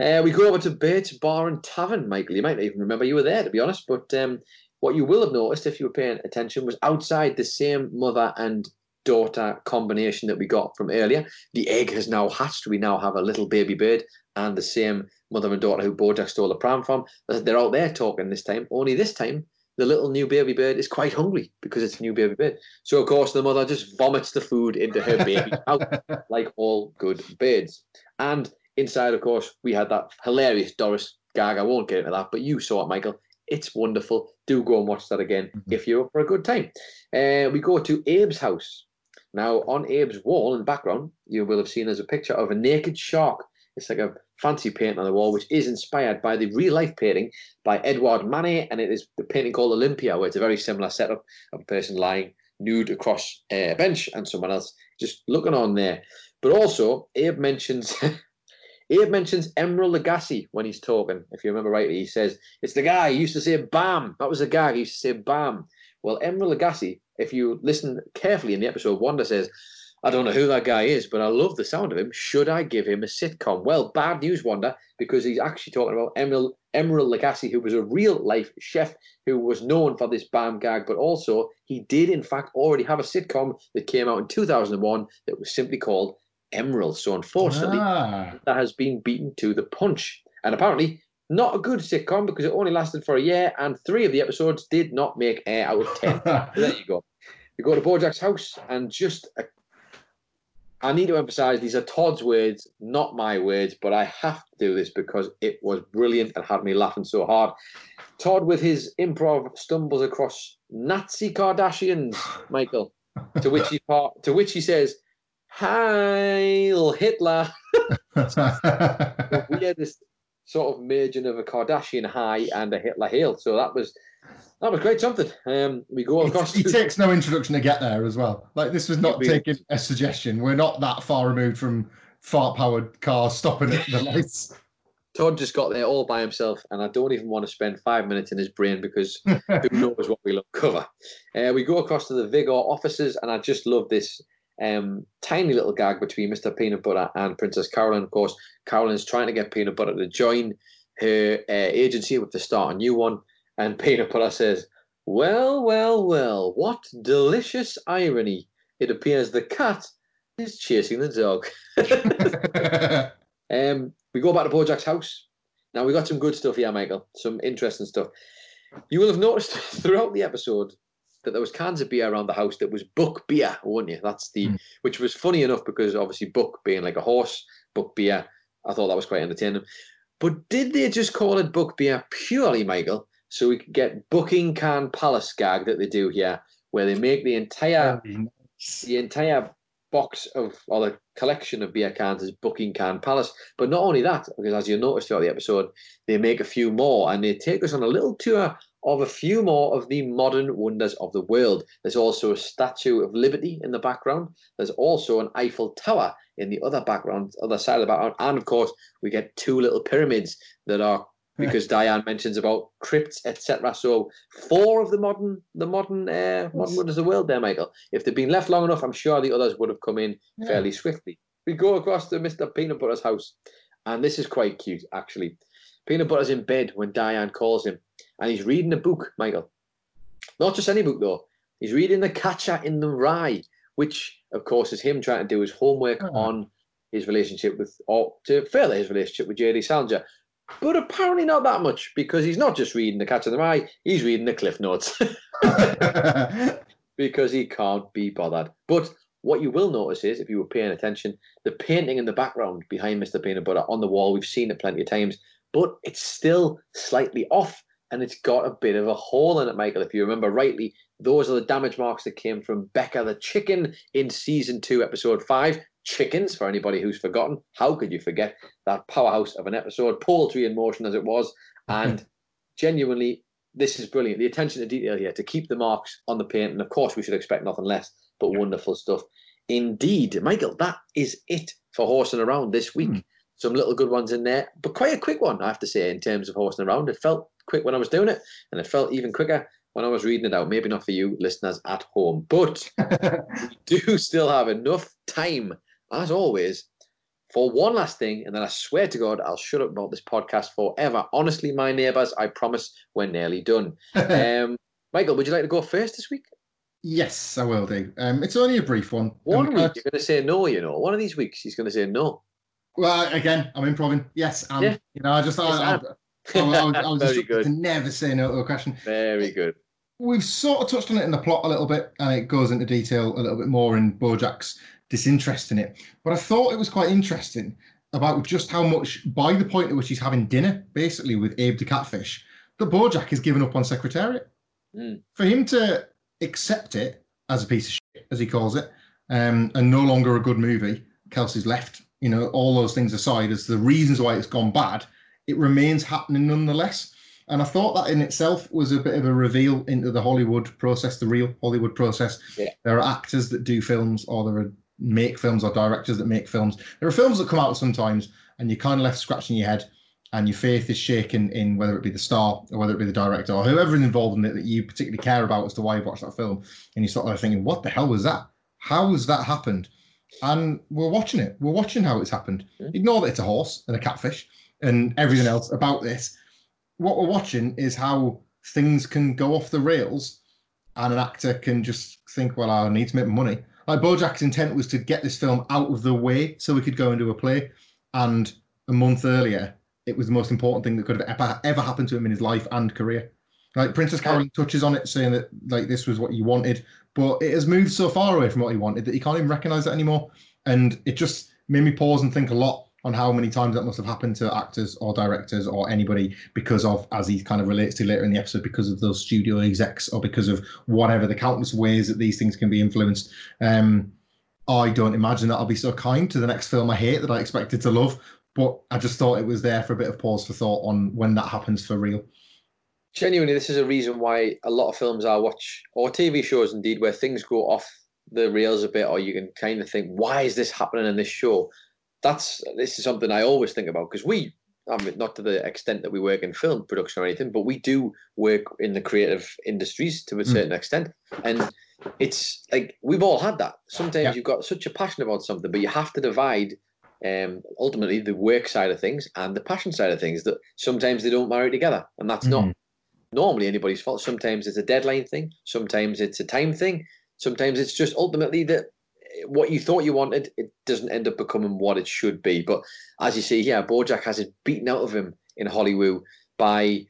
A: Uh, we go over to Bates Bar and Tavern, Michael. You might not even remember you were there, to be honest. But um, what you will have noticed, if you were paying attention, was outside the same mother and daughter combination that we got from earlier. The egg has now hatched. We now have a little baby bird and the same mother and daughter who Bojack stole the pram from. They're out there talking this time. Only this time, the little new baby bird is quite hungry because it's a new baby bird. So, of course, the mother just vomits the food into her baby mouth, like all good birds. And inside, of course, we had that hilarious Doris gag. I won't get into that, but you saw it, Michael. It's wonderful. Do go and watch that again
C: Mhm.
A: if you're up for a good time. Uh, we go to Abe's house. Now, on Abe's wall in the background, you will have seen there's a picture of a naked shark. It's like a fancy painting on the wall, which is inspired by the real life painting by Edouard Manet, and it is the painting called Olympia, where it's a very similar setup of a person lying nude across a bench and someone else just looking on there. But also, Abe mentions. Abe mentions Emeril Lagasse when he's talking. If you remember rightly, he says, It's the guy who used to say BAM. That was the guy who used to say BAM. Well, Emeril Lagasse, if you listen carefully in the episode, Wanda says, I don't know who that guy is, but I love the sound of him. Should I give him a sitcom? Well, bad news, Wanda, because he's actually talking about Emeril, Emeril Lagasse, who was a real life chef who was known for this BAM gag, but also he did, in fact, already have a sitcom that came out in 2001 that was simply called Emeril. So, unfortunately,
C: Ah.
A: that has been beaten to the punch. And apparently, not a good sitcom because it only lasted for a year, and three of the episodes did not make air out of 10. So there you go. We go to Bojack's house, and just a, I need to emphasize these are Todd's words, not my words, but I have to do this because it was brilliant and had me laughing so hard. Todd, with his improv, stumbles across Nazi Kardashians, Michael, to which he part, to which he says, "Heil Hitler." the weirdest sort of merging of a Kardashian high and a Hitler hail. So that was that was great something. Um, we go across.
C: he
A: to-
C: takes no introduction to get there as well. Like this was not
A: Yeah, we-
C: taking a suggestion. We're not that far removed from fart-powered cars stopping at the lights.
A: Todd just got there all by himself, and I don't even want to spend five minutes in his brain because who knows what we'll cover. Uh, we go across to the Vigor offices, and I just love this um, tiny little gag between Mr. Peanut Butter and Princess Carolyn. Of course, Carolyn's trying to get Peanut Butter to join her uh, agency with to start a new one, and Peanut Butter says, Well, well, well, what delicious irony. It appears the cat is chasing the dog. Um, we go back to Bojack's house. Now we got some good stuff here, Michael. Some interesting stuff. You will have noticed throughout the episode that there was cans of beer around the house that was Buck beer, won't you? That's the
C: Mm.
A: which was funny enough because obviously Buck being like a horse, Buck beer. I thought that was quite entertaining. But did they just call it Buck beer purely, Michael, so we could get Bucking Can Palace gag that they do here, where they make the entire the entire box of or the collection of beer cans is Booking Can Palace. But not only that, because as you noticed throughout the episode, they make a few more and they take us on a little tour of a few more of the modern wonders of the world. There's also a Statue of Liberty in the background. There's also an Eiffel Tower in the other background, other side of the background, and of course we get two little pyramids that are because Diane mentions about crypts, etc. So four of the modern, the modern, uh, modern wonders of the world there, Michael. If they'd been left long enough, I'm sure the others would have come in fairly swiftly. We go across to Mr. Peanut Butter's house, and this is quite cute, actually. Peanut Butter's in bed when Diane calls him, and he's reading a book, Michael. Not just any book, though. He's reading The Catcher in the Rye, which, of course, is him trying to do his homework
C: Oh.
A: on his relationship with, or to further his relationship with J.D. Salinger. But apparently not that much, because he's not just reading The Catcher in the Rye, he's reading the Cliff Notes. because he can't be bothered. But what you will notice is, if you were paying attention, the painting in the background behind Mr. Peanut Butter on the wall, we've seen it plenty of times, but it's still slightly off and it's got a bit of a hole in it, Michael. If you remember rightly, those are the damage marks that came from Becca the chicken in season two, episode five. Chickens, for anybody who's forgotten. How could you forget that powerhouse of an episode, poultry in motion as it was? And genuinely, this is brilliant. The attention to detail here to keep the marks on the paint, and of course, we should expect nothing less but wonderful stuff. Indeed, Michael, that is it for horsing around this week.
C: Hmm.
A: Some little good ones in there, but quite a quick one, I have to say, in terms of horsing around. It felt quick when I was doing it, and it felt even quicker when I was reading it out. Maybe not for you listeners at home, but we do still have enough time, as always, for one last thing, and then I swear to God, I'll shut up about this podcast forever. Honestly, my neighbours, I promise we're nearly done. Um, Michael, would you like to go first this week?
C: Yes, I will do. Um, it's only a brief one.
A: One
C: Um,
A: week
C: uh,
A: you're going to say no, you know. One of these weeks he's going to say no.
C: Well, again, I'm improving. Yes, and
A: Yeah.
C: you know, I just I,
A: Yes,
C: I. I, I was, I was
A: good.
C: to never say no to a question.
A: Very good.
C: We've sort of touched on it in the plot a little bit, and it goes into detail a little bit more in Bojack's disinterest in it. But I thought it was quite interesting about just how much, by the point at which he's having dinner, basically with Abe the catfish, that Bojack has given up on Secretariat.
A: Mm.
C: For him to accept it as a piece of shit, as he calls it, um, and no longer a good movie, Kelsey's left. You know, all those things aside, as the reasons why it's gone bad, it remains happening nonetheless. And I thought that in itself was a bit of a reveal into the Hollywood process, the real Hollywood process.
A: Yeah.
C: There are actors that do films, or there are make films, or directors that make films. There are films that come out sometimes, and you're kind of left scratching your head, and your faith is shaken in whether it be the star or whether it be the director or whoever is involved in it that you particularly care about as to why you watched that film. And you start there thinking, what the hell was that? How has that happened? And we're watching it. We're watching how it's happened. Ignore that it's a horse and a catfish and everything else about this. What we're watching is how things can go off the rails and an actor can just think, well, I need to make money. Like Bojack's intent was to get this film out of the way so we could go and do a play. And a month earlier, it was the most important thing that could have ever, ever happened to him in his life and career. Like Princess Caroline touches on it, saying that like this was what he wanted, but it has moved so far away from what he wanted that he can't even recognize it anymore. And it just made me pause and think a lot on how many times that must have happened to actors or directors or anybody because of, as he kind of relates to later in the episode, because of those studio execs or because of whatever the countless ways that these things can be influenced. Um, I don't imagine that I'll be so kind to the next film I hate that I expected to love, but I just thought it was there for a bit of pause for thought on when that happens for real.
A: Genuinely, this is a reason why a lot of films I watch, or TV shows indeed, where things go off the rails a bit, or you can kind of think, why is this happening in this show? That's this is something I always think about because we, I mean, not to the extent that we work in film production or anything, but we do work in the creative industries to a
C: Mm.
A: certain extent, and it's like we've all had that. Sometimes
C: Yeah.
A: you've got such a passion about something, but you have to divide um, ultimately the work side of things and the passion side of things. That sometimes they don't marry together, and that's not
C: Mhm.
A: Normally anybody's fault. Sometimes it's a deadline thing. Sometimes it's a time thing. Sometimes it's just ultimately that what you thought you wanted, it doesn't end up becoming what it should be. But as you see yeah, Bojack has it beaten out of him in Hollywood by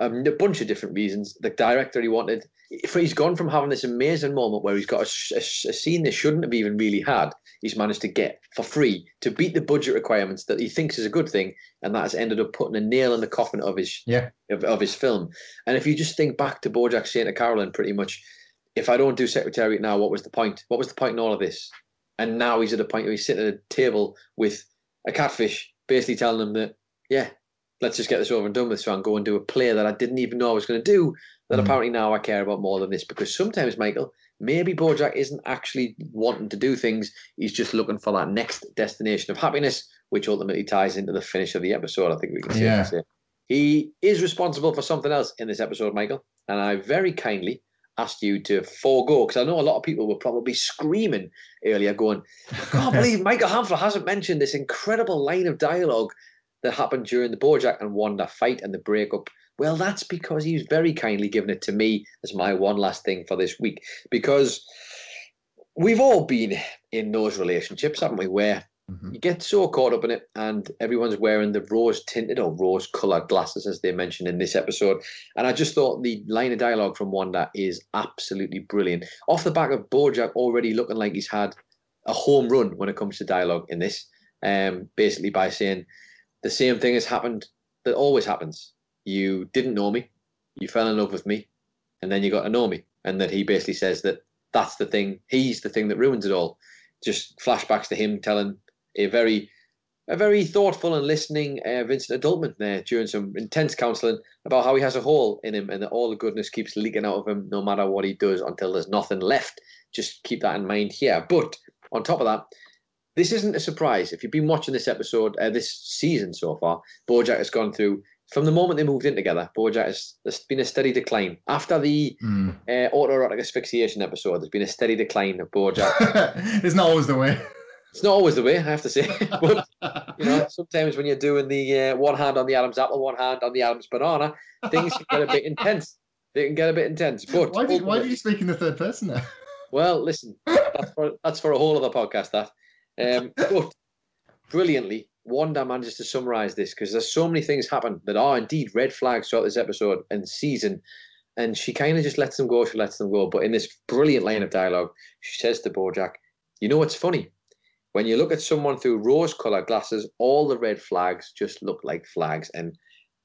A: um, a bunch of different reasons. The director he wanted, if he's gone from having this amazing moment where he's got a scene they shouldn't have even really had, he's managed to get for free to beat the budget requirements that he thinks is a good thing, and that has ended up putting a nail in the coffin of his
C: Yeah.
A: of, of his film. And if you just think back to Bojack saying to Carolyn, pretty much, if I don't do Secretariat now, what was the point? What was the point in all of this? And now he's at a point where he's sitting at a table with a catfish, basically telling him that, yeah, let's just get this over and done with so I can go and do a play that I didn't even know I was going to do. That
C: Mm.
A: apparently now I care about more than this. Because sometimes, Michael, maybe Bojack isn't actually wanting to do things. He's just looking for that next destination of happiness, which ultimately ties into the finish of the episode. I think we can safely
C: Yeah.
A: He is responsible for something else in this episode, Michael. And I very kindly asked you to forego, because I know a lot of people were probably screaming earlier, going, I can't believe Michael Hamfler hasn't mentioned this incredible line of dialogue that happened during the Bojack and Wanda fight and the breakup. Well, that's because he's very kindly given it to me as my one last thing for this week. Because we've all been in those relationships, haven't we? Where
C: Mhm.
A: you get so caught up in it, and everyone's wearing the rose tinted or rose colored glasses, as they mentioned in this episode. And I just thought the line of dialogue from Wanda is absolutely brilliant. Off the back of Bojack already looking like he's had a home run when it comes to dialogue in this, um, basically by saying the same thing has happened that always happens. You didn't know me, you fell in love with me, and then you got to know me. And that he basically says that that's the thing, he's the thing that ruins it all. Just flashbacks to him telling a very a very thoughtful and listening uh, Vincent Adultman there during some intense counselling about how he has a hole in him and that all the goodness keeps leaking out of him no matter what he does until there's nothing left. Just keep that in mind here. But on top of that, this isn't a surprise. If you've been watching this episode, uh, this season so far, Bojack has gone through from the moment they moved in together. Bojack has there's been a steady decline after the
C: Mm.
A: uh, autoerotic asphyxiation episode. There's been a steady decline of Bojack.
C: it's not always the way.
A: it's not always the way, I have to say, but you know, sometimes when you're doing the uh, one hand on the Adam's apple, one hand on the Adam's banana, things can get a bit intense. They can get a bit intense. But
C: why did why did you speak in the third person there?
A: Well, listen, that's for, that's for a whole other podcast. That, um, but brilliantly, Wanda manages to summarize this because there's so many things happen that are indeed red flags throughout this episode and season, and she kind of just lets them go. She lets them go. But in this brilliant line of dialogue, she says to Bojack, "You know what's funny? When you look at someone through rose-colored glasses, all the red flags just look like flags." And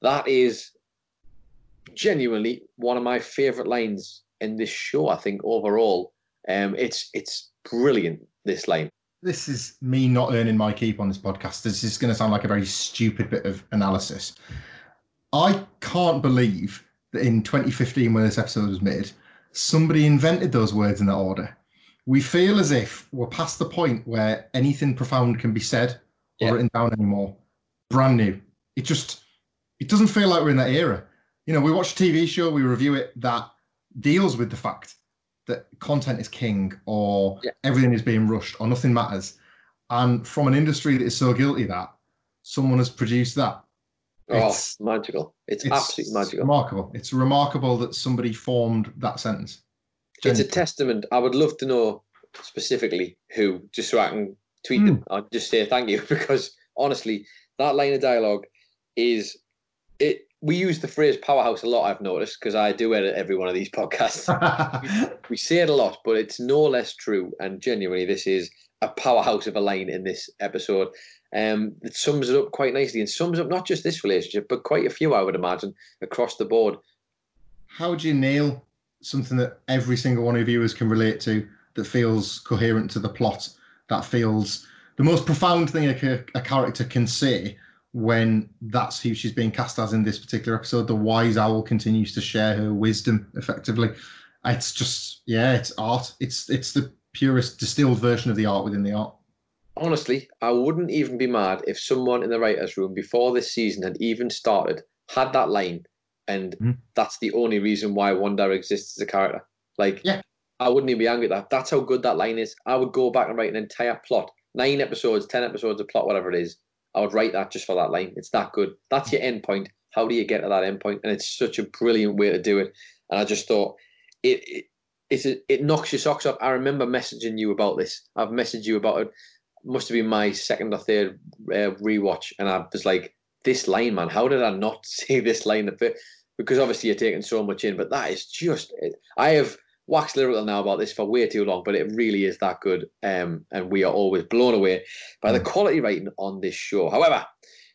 A: that is genuinely one of my favorite lines in this show. I think overall, um, it's it's brilliant. This line.
C: This is me not earning my keep on this podcast. This is going to sound like a very stupid bit of analysis. I can't believe that in 2015, when this episode was made, somebody invented those words in that order. We feel as if we're past the point where anything profound can be said or
A: Yeah.
C: written down anymore. Brand new. It just it doesn't feel like we're in that era. You know, we watch a TV show, we review it that deals with the fact that content is king or
A: Yeah.
C: everything is being rushed or nothing matters. And from an industry that is so guilty of that someone has produced that.
A: Oh,
C: It's-
A: magical! It's, absolutely magical.
C: Remarkable. It's remarkable that somebody formed that sentence.
A: It's a testament. I would love to know specifically who, just so I can tweet
C: Hmm.
A: them. I'll just say thank you because honestly, that line of dialogue is it. We use the phrase powerhouse a lot. I've noticed because I do edit every one of these podcasts. we say it a lot, but it's no less true. And genuinely, this is a powerhouse of a line in this episode. Um, it sums it up quite nicely and sums up not just this relationship, but quite a few, I would imagine, across the board.
C: How do you nail something that every single one of viewers can relate to that feels coherent to the plot, that feels the most profound thing a, a character can say when that's who she's being cast as in this particular episode? The wise owl continues to share her wisdom effectively. It's just, yeah, it's art. It's it's the purest distilled version of the art within the art.
A: honestly, I wouldn't even be mad if someone in the writers' room before this season had even started had that line, and
C: Mhm.
A: that's the only reason why Wanda exists as a character. Like,
C: Yeah.
A: I wouldn't even be angry at that. That's how good that line is. I would go back and write an entire plot, nine episodes, ten episodes of plot, whatever it is. I would write that just for that line. It's that good. That's your end point. How do you get to that end point? And it's such a brilliant way to do it. And I just thought it. it it's a, it knocks your socks off. I remember messaging you about this. I've messaged you about it must have been my second or third uh, rewatch, and I was like, "This line, man, how did I not see this line?" at fir-" Because obviously you're taking so much in, but that is just. It. I have waxed lyrical now about this for way too long, but it really is that good, um, and we are always blown away by the quality rating on this show. However,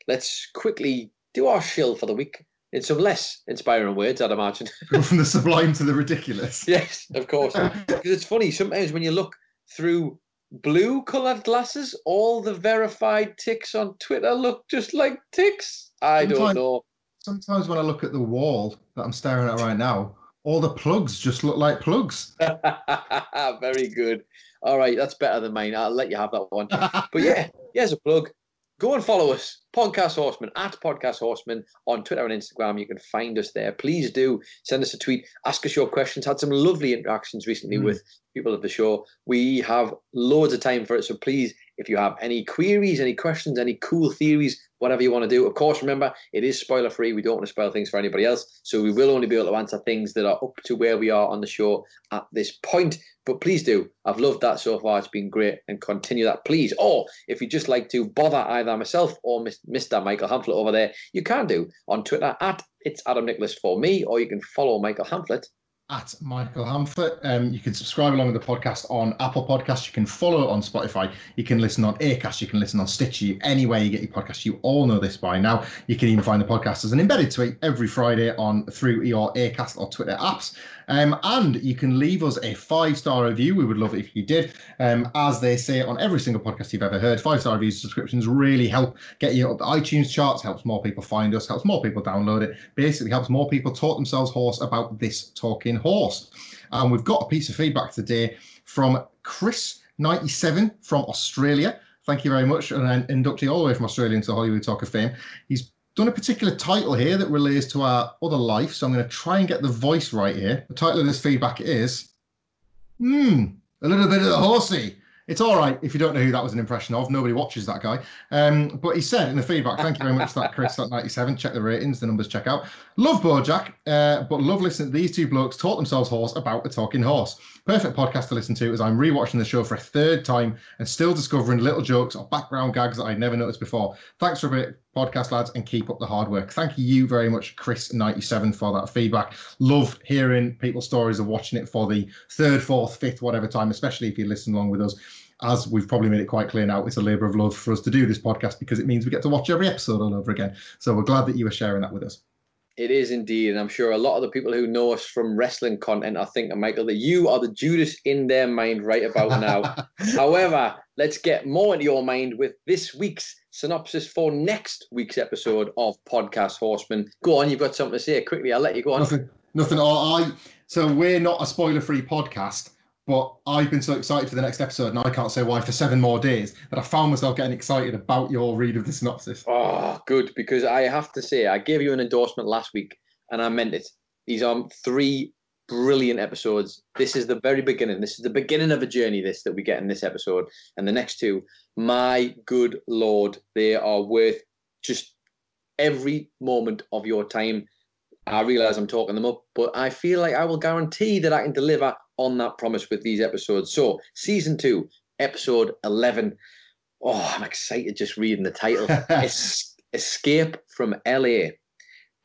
A: let's quickly do our shill for the week in some less inspiring words, I'd imagine.
C: Go from the sublime to the ridiculous.
A: yes, of course, because it's funny sometimes when you look through blue colored glasses, all the verified ticks on Twitter look just like ticks. I don't know.
C: Sometimes when I look at the wall that I'm staring at right now, all the plugs just look like plugs.
A: Very good. All right, that's better than mine. I'll let you have that one. But yeah, here's a plug. Go and follow us, Podcast Horseman, at Podcast Horseman on Twitter and Instagram. You can find us there. Please do send us a tweet, ask us your questions. Had some lovely interactions recently
C: Mm.
A: with people of the show. We have loads of time for it. So please, if you have any queries, any questions, any cool theories, whatever you want to do, of course, remember it is spoiler free. We don't want to spoil things for anybody else. So we will only be able to answer things that are up to where we are on the show at this point. But please do. I've loved that so far. It's been great. And continue that, please. Or if you'd just like to bother either myself or Mr. Michael Hamlet over there, you can do on Twitter at it's Adam Nicholas for me, or you can follow Michael Hamflet.
C: At Michael Hamflet. Um, you can subscribe along with the podcast on Apple Podcasts. You can follow on Spotify. You can listen on Acast. You can listen on Stitcher. Anywhere you get your podcast, you all know this by now. You can even find the podcast as an embedded tweet every Friday on through your Acast or Twitter apps. Um, and you can leave us a five star review. We would love it if you did. Um, as they say on every single podcast you've ever heard, five star reviews, subscriptions really help get you up the iTunes charts, helps more people find us, helps more people download it, basically helps more people talk themselves horse about this talking horse. And we've got a piece of feedback today from Chris97 from Australia. Thank you very much. And an inductee all the way from Australia into the Hollywood Talk of Fame. He's done a particular title here that relates to our other life. So I'm going to try and get the voice right here. The title of this feedback is Hmm, a little bit of the horsey. It's all right if you don't know who that was an impression of. Nobody watches that guy. Um, but he said in the feedback, thank you very much for that, Chris, at 97. Check the ratings, the numbers check out. Love Bojack, uh, but love listening to these two blokes talk themselves horse about a talking horse. Perfect podcast to listen to as I'm rewatching the show for a third time and still discovering little jokes or background gags that I'd never noticed before. Thanks for bit, podcast lads, and keep up the hard work. Thank you very much, Chris97, for that feedback. Love hearing people's stories of watching it for the third, fourth, fifth, whatever time, especially if you listen along with us as we've probably made it quite clear now, it's a labour of love for us to do this podcast because it means we get to watch every episode all over again. So we're glad that you were sharing that with us.
A: It is indeed, and I'm sure a lot of the people who know us from wrestling content are thinking, Michael, that you are the Judas in their mind right about now. However, let's get more into your mind with this week's synopsis for next week's episode of Podcast Horseman. Go on, you've got something to say quickly. I'll let you go on.
C: Nothing. Nothing. I. So we're not a spoiler-free podcast, but I've been so excited for the next episode, and I can't say why for seven more days that I found myself getting excited about your read of the synopsis.
A: Oh, good, because I have to say, I gave you an endorsement last week, and I meant it. These are three brilliant episodes. This is the very beginning. This is the beginning of a journey. This that we get in this episode, and the next two. My good lord, they are worth just every moment of your time. I realize I'm talking them up, but I feel like I will guarantee that I can deliver on that promise with these episodes. So, season two, episode 11. Oh, I'm excited just reading the title es- Escape from LA.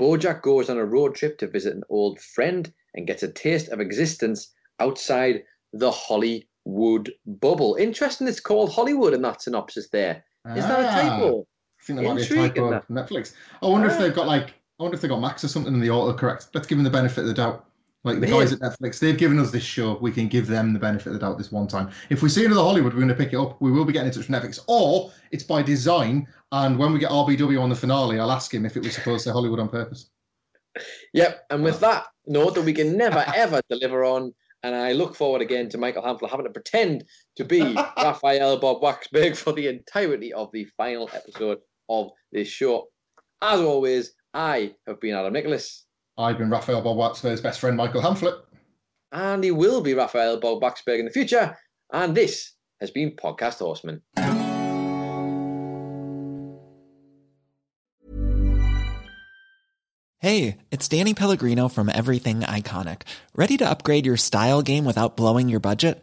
A: Bojack goes on a road trip to visit an old friend and gets a taste of existence outside the Hollywood bubble. Interesting, it's called Hollywood in that synopsis there. Is that a
C: Ah,
A: typo?
C: I think there might be a typo on. Netflix. I wonder if
A: Ah.
C: they've got like, I wonder if they got Max or something in the autocorrect. Let's give them the benefit of the doubt. Like the guys at Netflix, they've given us this show. We can give them the benefit of the doubt this one time. If we see another Hollywood, we're going to pick it up. We will be getting in touch with Netflix, or it's by design. And when we get RBW on the finale, I'll ask him if it was supposed to say Hollywood on purpose.
A: Yep. And with that note that we can never ever deliver on, and I look forward again to Michael Hamfler having to pretend to be Raphael Bob-Waksberg for the entirety of the final episode of this show. As always, I have been Adam Nicholas,
C: I've been Raphael Bob Waxford's best friend, Michael Hamflet.
A: and he will be Raphael Bob-Waksberg in the future. And this has been Podcast Horseman.
E: Hey, it's Danny Pellegrino from Everything Iconic. Ready to upgrade your style game without blowing your budget?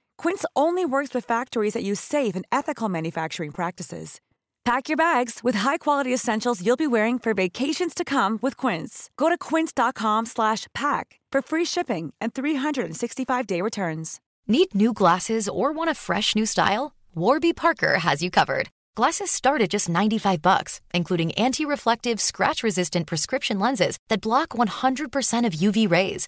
F: Quince only works with factories that use safe and ethical manufacturing practices. Pack your bags with high-quality essentials you'll be wearing for vacations to come with Quince. Go to quince.com slash pack for free shipping and 365-day returns.
G: Need new glasses or want a fresh new style? Warby Parker has you covered. Glasses start at just 95 bucks, including anti-reflective, scratch-resistant prescription lenses that block 100% of UV rays.